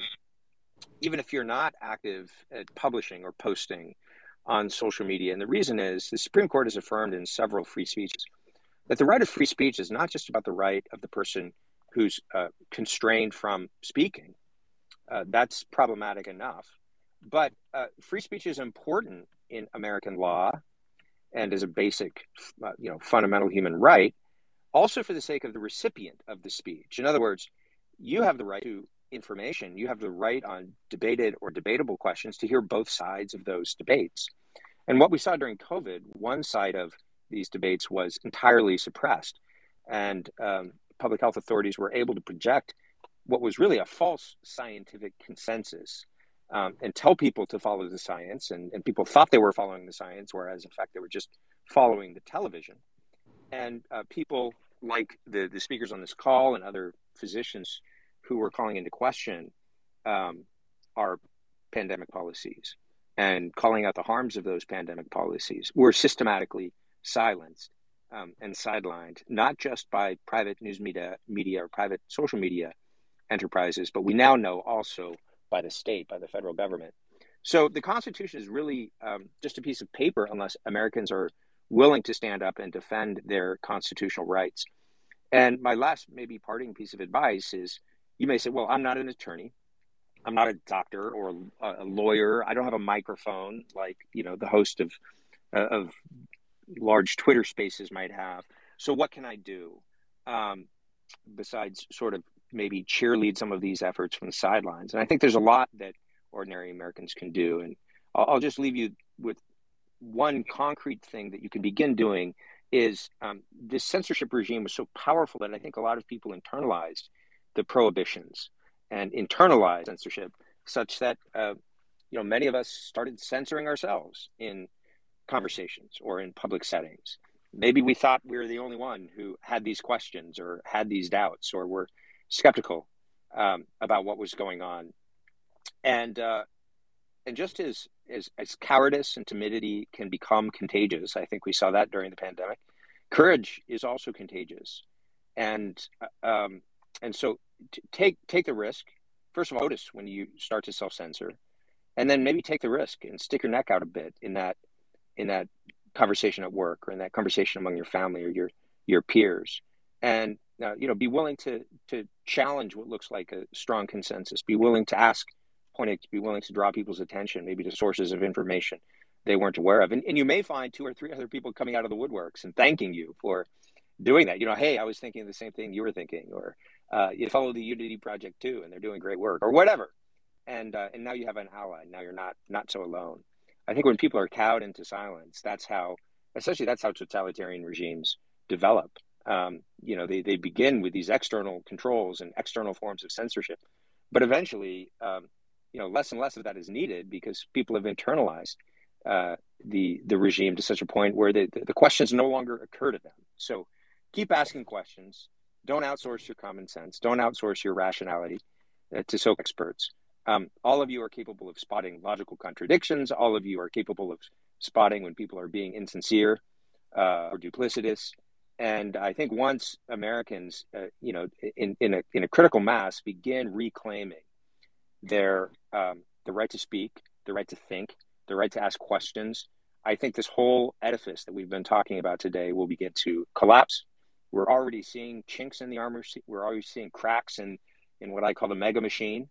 even if you're not active at publishing or posting on social media. And the reason is the Supreme Court has affirmed in several free speeches that the right of free speech is not just about the right of the person who's uh, constrained from speaking. Uh, that's problematic enough. But uh, free speech is important in American law and is a basic, uh, you know, fundamental human right, also for the sake of the recipient of the speech. In other words, you have the right to information. You have the right on debated or debatable questions to hear both sides of those debates. And what we saw during COVID, one side of these debates was entirely suppressed, and um, public health authorities were able to project what was really a false scientific consensus um, and tell people to follow the science. And, and people thought they were following the science, whereas in fact they were just following the television. And uh, people like the, the speakers on this call and other physicians who were calling into question um, our pandemic policies and calling out the harms of those pandemic policies were systematically silenced um, and sidelined, not just by private news media, media or private social media enterprises, but we now know also by the state, by the federal government. So the Constitution is really um, just a piece of paper unless Americans are willing to stand up and defend their constitutional rights. And my last, maybe parting piece of advice is you may say, well, I'm not an attorney. I'm not a doctor or a lawyer. I don't have a microphone like, you know, the host of, uh, of large Twitter spaces might have. So what can I do? Um, besides sort of maybe cheerlead some of these efforts from the sidelines. And I think there's a lot that ordinary Americans can do. And I'll, I'll just leave you with one concrete thing that you can begin doing is um, this censorship regime was so powerful that I think a lot of people internalized the prohibitions and internalized censorship such that uh, you know many of us started censoring ourselves in conversations or in public settings. Maybe we thought we were the only one who had these questions or had these doubts or were skeptical um, about what was going on, and uh, and just as, as as cowardice and timidity can become contagious, I think we saw that during the pandemic. Courage is also contagious, and uh, um, and so take take the risk. First of all, notice when you start to self censor. and then maybe take the risk and stick your neck out a bit in that in that conversation at work or in that conversation among your family or your your peers and uh, you know be willing to to challenge what looks like a strong consensus be willing to ask pointed be willing to draw people's attention maybe to sources of information they weren't aware of. And, and you may find two or three other people coming out of the woodworks and thanking you for doing that. You know hey i was thinking the same thing you were thinking or uh, you follow the unity project too and they're doing great work or whatever. And uh, and now you have an ally. Now you're not not so alone. I think when people are cowed into silence that's how essentially that's how totalitarian regimes develop um, you know they, they begin with these external controls and external forms of censorship but eventually um, you know less and less of that is needed because people have internalized uh, the the regime to such a point where the, the questions no longer occur to them. So keep asking questions. Don't outsource your common sense. Don't outsource your rationality uh, to so experts. Um, all of you are capable of spotting logical contradictions. All of you are capable of spotting when people are being insincere uh, or duplicitous. And I think once Americans, uh, you know, in, in, a, in a critical mass begin reclaiming their um, the right to speak, the right to think, the right to ask questions, I think this whole edifice that we've been talking about today will begin to collapse. We're already seeing chinks in the armor. We're already seeing cracks in, in what I call the mega machine.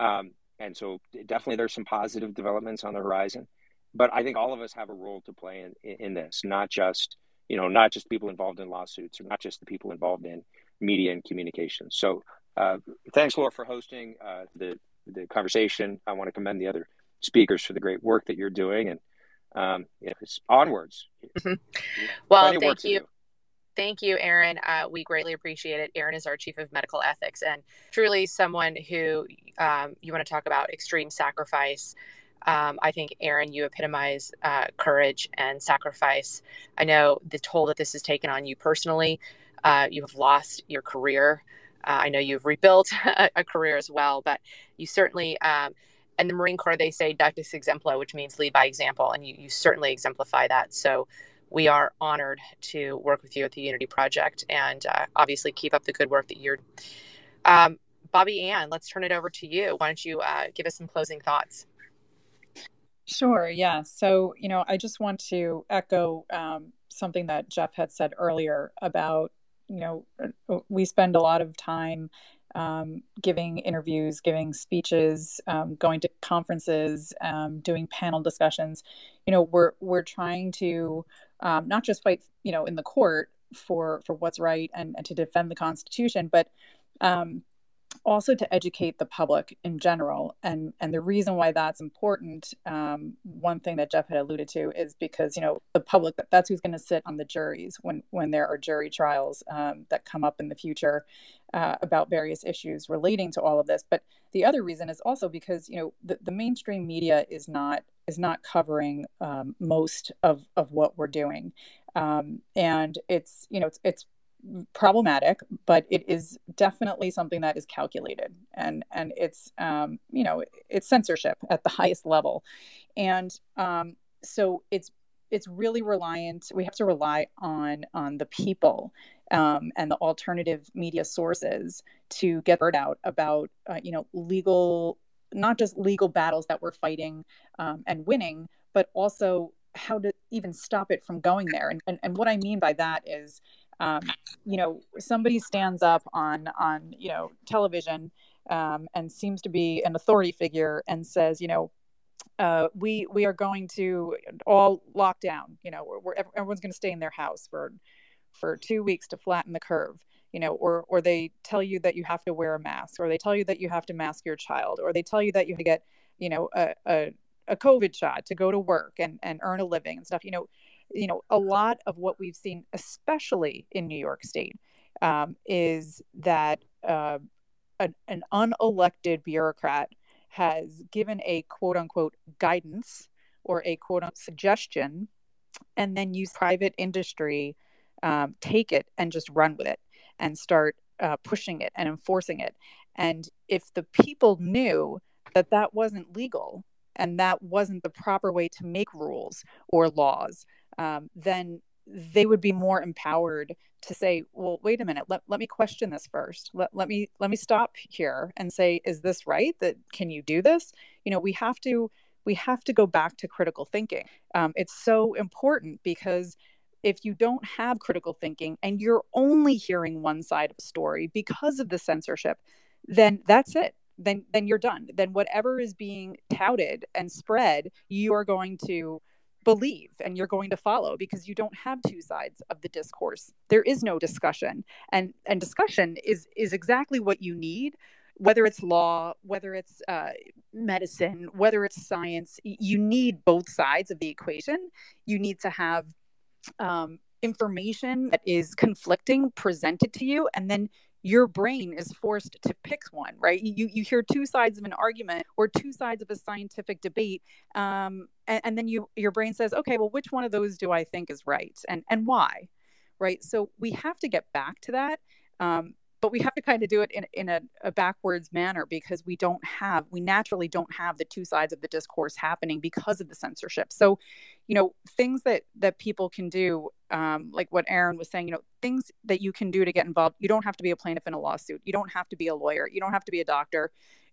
Um, and so definitely there's some positive developments on the horizon. But I think all of us have a role to play in, in this, not just, you know, not just people involved in lawsuits or not just the people involved in media and communications. So uh, thanks, Laura, for hosting uh, the, the conversation. I want to commend the other speakers for the great work that you're doing and um, it's onwards. Mm-hmm. Well, thank you. Thank you, Aaron. Uh, we greatly appreciate it. Aaron is our chief of medical ethics and truly someone who um, you want to talk about extreme sacrifice. Um, I think, Aaron, you epitomize uh, courage and sacrifice. I know the toll that this has taken on you personally. Uh, you have lost your career. Uh, I know you've rebuilt a, a, career as well, but you certainly um, and the Marine Corps, they say "Ductus exemplo," which means lead by example, and you, you certainly exemplify that. So we are honored to work with you at the Unity Project, and uh, obviously keep up the good work that you're. Um, Bobbie Anne, let's turn it over to you. Why don't you uh, give us some closing thoughts? Sure. Yeah. So you know, I just want to echo um, something that Jeff had said earlier about you know uh, we spend a lot of time um, giving interviews, giving speeches, um, going to conferences, um, doing panel discussions. You know, we're we're trying to um, not just fight, you know, in the court for for what's right and, and to defend the Constitution, but um, also to educate the public in general. And and the reason why that's important um, one thing that jeff had alluded to is because you know the public that's who's going to sit on the juries when when there are jury trials um, that come up in the future uh, about various issues relating to all of this. But the other reason is also because you know the, the mainstream media is not is not covering um, most of of what we're doing. Um, and it's you know it's, it's problematic, but it is definitely something that is calculated, and and it's um, you know it's censorship at the highest level, and um, so it's it's really reliant. We have to rely on on the people um, and the alternative media sources to get word out about uh, you know legal, not just legal battles that we're fighting um, and winning, but also how to even stop it from going there. And, and, and what I mean by that is um, you know somebody stands up on on you know television um, and seems to be an authority figure and says you know uh, we we are going to all lock down you know we're, we're everyone's going to stay in their house for for two weeks to flatten the curve you know or or they tell you that you have to wear a mask or they tell you that you have to mask your child or they tell you that you have to get you know a, a, a covid shot to go to work and and earn a living and stuff you know you know, a lot of what we've seen, especially in New York State, um, is that uh, an, an unelected bureaucrat has given a quote unquote guidance or a quote unquote suggestion, and then use private industry um, take it and just run with it and start uh, pushing it and enforcing it. And if the people knew that that wasn't legal and that wasn't the proper way to make rules or laws, um, then they would be more empowered to say well wait a minute let, let me question this first. Let, let me let me stop here and say is this right that can you do this? You know we have to we have to go back to critical thinking. Um, it's so important because if you don't have critical thinking and you're only hearing one side of a story because of the censorship then that's it. Then then you're done. Then whatever is being touted and spread you are going to believe and you're going to follow because you don't have two sides of the discourse. There is no discussion. And and discussion is is exactly what you need whether it's law whether it's uh, medicine whether it's science you need both sides of the equation. You need to have um, information that is conflicting presented to you and then your brain is forced to pick one right? You you hear two sides of an argument or two sides of a scientific debate um, and, and, then you your brain says okay well which one of those do i think is right and and why? Right? So we have to get back to that um, but we have to kind of do it in, in a, a, backwards manner because we don't have we naturally don't have the two sides of the discourse happening because of the censorship. So you know things that that people can do um, like what aaron was saying you know things that you can do to get involved you don't have to be a plaintiff in a lawsuit. You don't have to be a lawyer. You don't have to be a doctor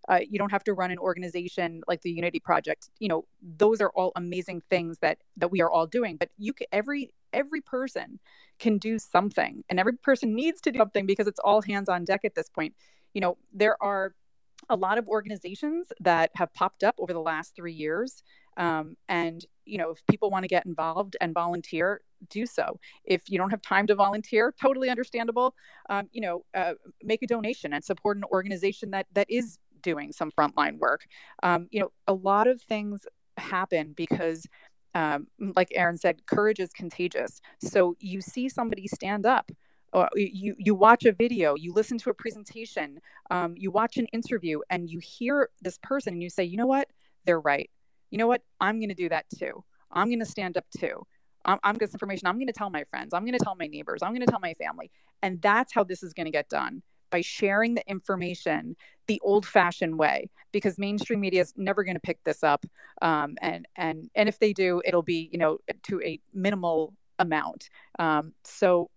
uh, you don't have to run an organization like the unity project. You know those are all amazing things that that we are all doing but you can every every person can do something and every person needs to do something because it's all hands on deck at this point. You know there are a lot of organizations that have popped up over the last three years um, and you know if people want to get involved and volunteer do so. If you don't have time to volunteer totally understandable. Um, you know uh, make a donation and support an organization that that is doing some frontline work um, you know a lot of things happen because um, like Aaron said, courage is contagious. So you see somebody stand up, or you you watch a video, you listen to a presentation, um, you watch an interview, and you hear this person, and you say, you know what, they're right. You know what, I'm going to do that too. I'm going to stand up too. I'm, I'm this information. I'm going to tell my friends. I'm going to tell my neighbors. I'm going to tell my family, and that's how this is going to get done by sharing the information the old fashioned way because mainstream media is never going to pick this up um, and and and if they do it'll be you know to a minimal amount. Um, so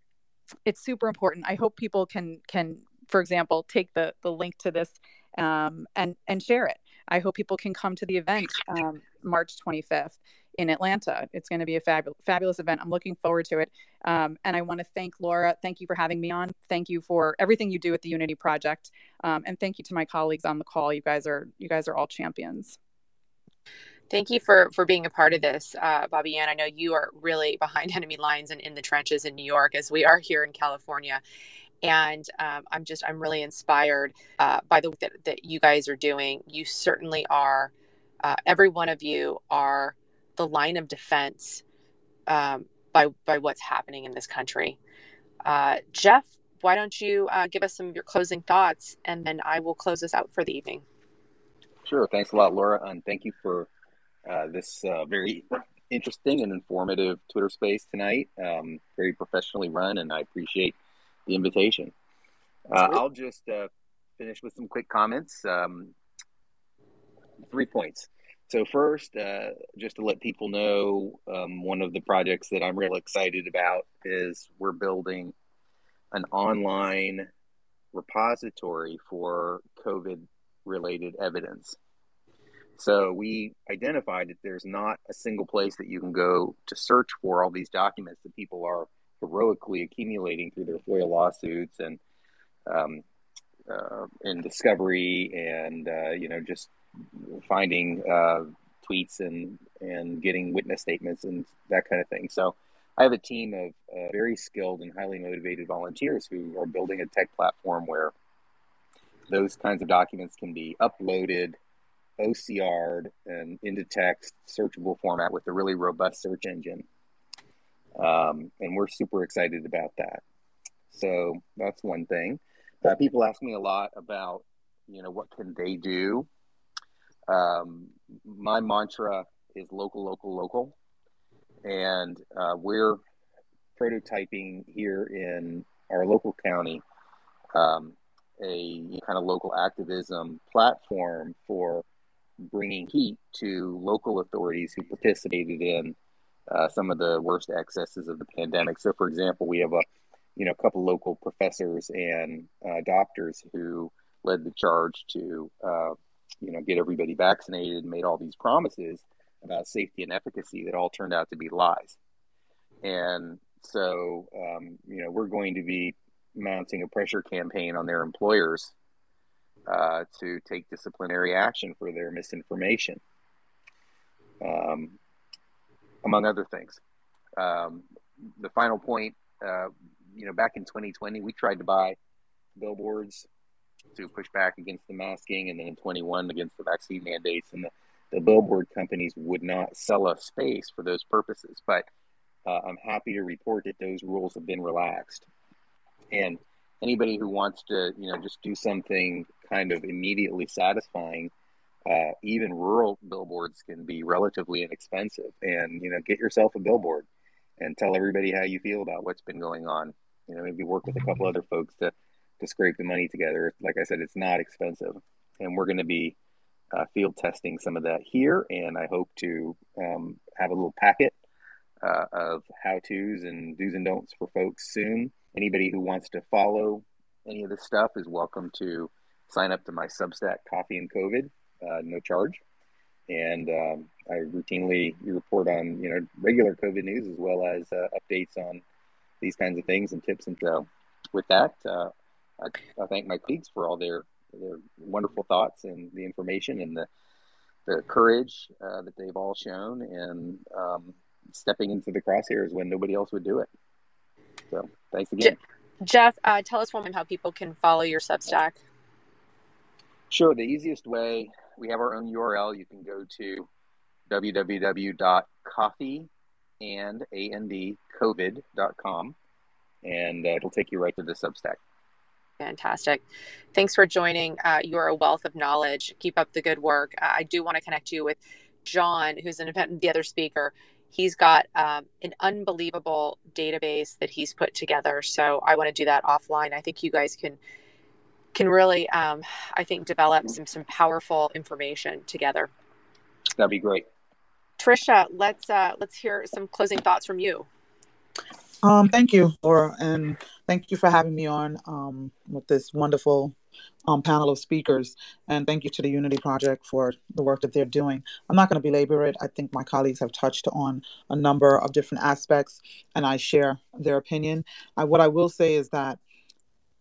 it's super important. I hope people can can for example take the the link to this um, and and share it. I hope people can come to the event um, march 25th in Atlanta. It's going to be a fabulous, fabulous event. I'm looking forward to it. Um, and I want to thank Laura. Thank you for having me on. Thank you for everything you do at the Unity Project. Um, and thank you to my colleagues on the call. You guys are you guys are all champions. Thank you for for being a part of this, uh, Bobbie Anne. I know you are really behind enemy lines and in the trenches in New York, as we are here in California. And um, I'm just I'm really inspired uh, by the work that, that you guys are doing. You certainly are. Uh, every one of you are the line of defense um, by by what's happening in this country. Uh, Jeff, why don't you uh, give us some of your closing thoughts, and then I will close us out for the evening. Sure. Thanks a lot, Laura, and thank you for uh, this uh, very interesting and informative Twitter space tonight. Um, very professionally run, and I appreciate the invitation. Uh, I'll just uh, finish with some quick comments. Um, three points. So first, uh, just to let people know, um, one of the projects that I'm real excited about is we're building an online repository for COVID-related evidence. So we identified that there's not a single place that you can go to search for all these documents that people are heroically accumulating through their FOIA lawsuits and um, uh, in discovery and uh, you know just finding uh, tweets and and getting witness statements and that kind of thing. So I have a team of uh, very skilled and highly motivated volunteers who are building a tech platform where those kinds of documents can be uploaded, OCR'd, and into text, searchable format with a really robust search engine. Um, and we're super excited about that. So that's one thing. Uh, people ask me a lot about, you know, what can they do um, my mantra is local, local, local. And uh, we're prototyping here in our local county um, a kind of local activism platform for bringing heat to local authorities who participated in uh, some of the worst excesses of the pandemic. So, for example, we have a you know a couple local professors and uh, doctors who led the charge to uh, you know get everybody vaccinated and made all these promises about safety and efficacy that all turned out to be lies. And so, um, you know, we're going to be mounting a pressure campaign on their employers uh, to take disciplinary action for their misinformation, um, among other things. Um, the final point, uh, you know, back in 2020, we tried to buy billboards to push back against the masking, and then in 21 against the vaccine mandates, and the, the billboard companies would not sell us space for those purposes. But uh, I'm happy to report that those rules have been relaxed, and anybody who wants to, you know, just do something kind of immediately satisfying, uh, even rural billboards can be relatively inexpensive. And you know, get yourself a billboard and tell everybody how you feel about what's been going on. You know, maybe work with a couple other folks to to scrape the money together. Like I said, it's not expensive, and we're going to be uh, field testing some of that here. And I hope to um, have a little packet uh, of how tos and do's and don'ts for folks soon. Anybody who wants to follow any of this stuff is welcome to sign up to my Substack, Coffee and COVID, uh, no charge. And um, I routinely report on you know regular COVID news as well as uh, updates on these kinds of things and tips. And so, with that, uh, I, I, thank my colleagues for all their their wonderful thoughts and the information and the the courage uh, that they've all shown and um, stepping into the crosshairs when nobody else would do it. So thanks again. Jeff, uh, tell us one more how people can follow your Substack. Sure. The easiest way, we have our own URL. You can go to www.coffeeandandcovid.com and uh, it'll take you right to the Substack. Fantastic. Thanks for joining. Uh, you are a wealth of knowledge. Keep up the good work. Uh, I do want to connect you with John, who's an event, the other speaker. He's got um, an unbelievable database that he's put together. So I want to do that offline. I think you guys can can really, um, I think, develop some some powerful information together. That'd be great. Tricia, let's uh, let's hear some closing thoughts from you. Um, thank you, Laura, and thank you for having me on um, with this wonderful um, panel of speakers. And thank you to the Unity Project for the work that they're doing. I'm not going to belabor it. I think my colleagues have touched on a number of different aspects, and I share their opinion. I, what I will say is that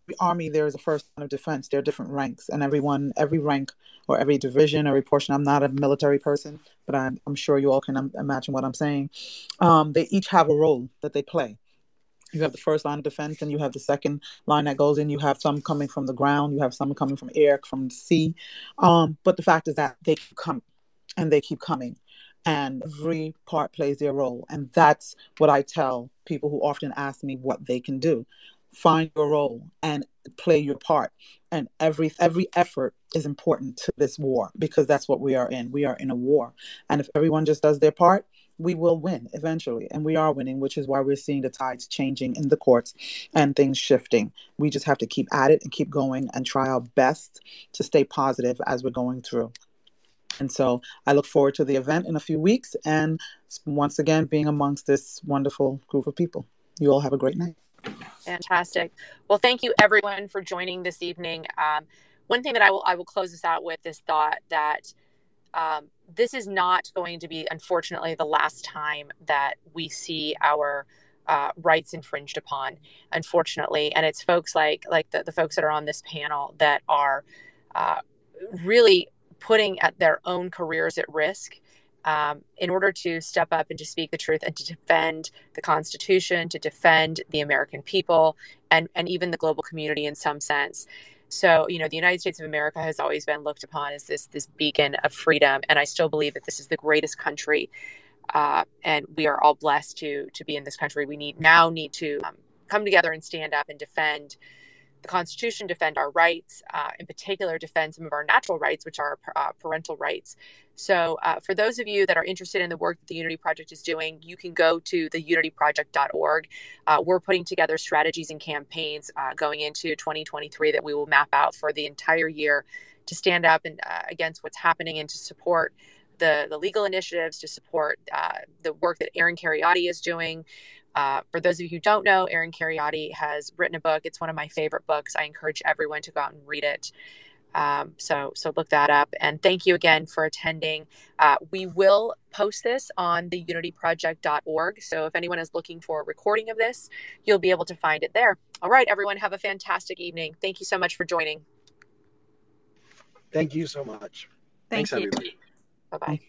the Army, there is a first line of defense. There are different ranks, and everyone, every rank or every division, every portion. I'm not a military person, but I'm, I'm sure you all can imagine what I'm saying. Um, they each have a role that they play you have the first line of defense and you have the second line that goes in. You have some coming from the ground. You have some coming from air from the sea. Um, but the fact is that they coming and they keep coming and every part plays their role. And that's what i tell people who often ask me what they can do. Find your role and play your part. And every every effort is important to this war because that's what we are in. We are in a war. And if everyone just does their part we will win eventually. And we are winning, which is why we're seeing the tides changing in the courts and things shifting. We just have to keep at it and keep going and try our best to stay positive as we're going through. And so I look forward to the event in a few weeks and once again being amongst this wonderful group of people. You all have a great night. Fantastic. Well, thank you everyone for joining this evening. Um, one thing that I will I will close this out with is thought that um, this is not going to be, unfortunately, the last time that we see our uh, rights infringed upon, unfortunately. And it's folks like like the, the folks that are on this panel that are uh, really putting at their own careers at risk um, in order to step up and to speak the truth and to defend the Constitution, to defend the American people, and, and even the global community in some sense. So, you know, the United States of America has always been looked upon as this this beacon of freedom, and I still believe that this is the greatest country, uh, and we are all blessed to to be in this country. We need now need to um, come together and stand up and defend the Constitution, defend our rights, uh, in particular, defend some of our natural rights, which are uh, parental rights. So, uh, for those of you that are interested in the work that the Unity Project is doing, you can go to theunityproject.org. Uh, we're putting together strategies and campaigns uh, going into 2023 that we will map out for the entire year to stand up and uh, against what's happening and to support the, the legal initiatives, to support uh, the work that Aaron Kheriaty is doing. Uh, for those of you who don't know, Aaron Kheriaty has written a book. It's one of my favorite books. I encourage everyone to go out and read it. Um, so so look that up. And thank you again for attending. Uh, we will post this on the unityproject.org. So if anyone is looking for a recording of this, you'll be able to find it there. All right, everyone, have a fantastic evening. Thank you so much for joining. Thank you so much. Thank Thanks, you. everybody. Bye bye.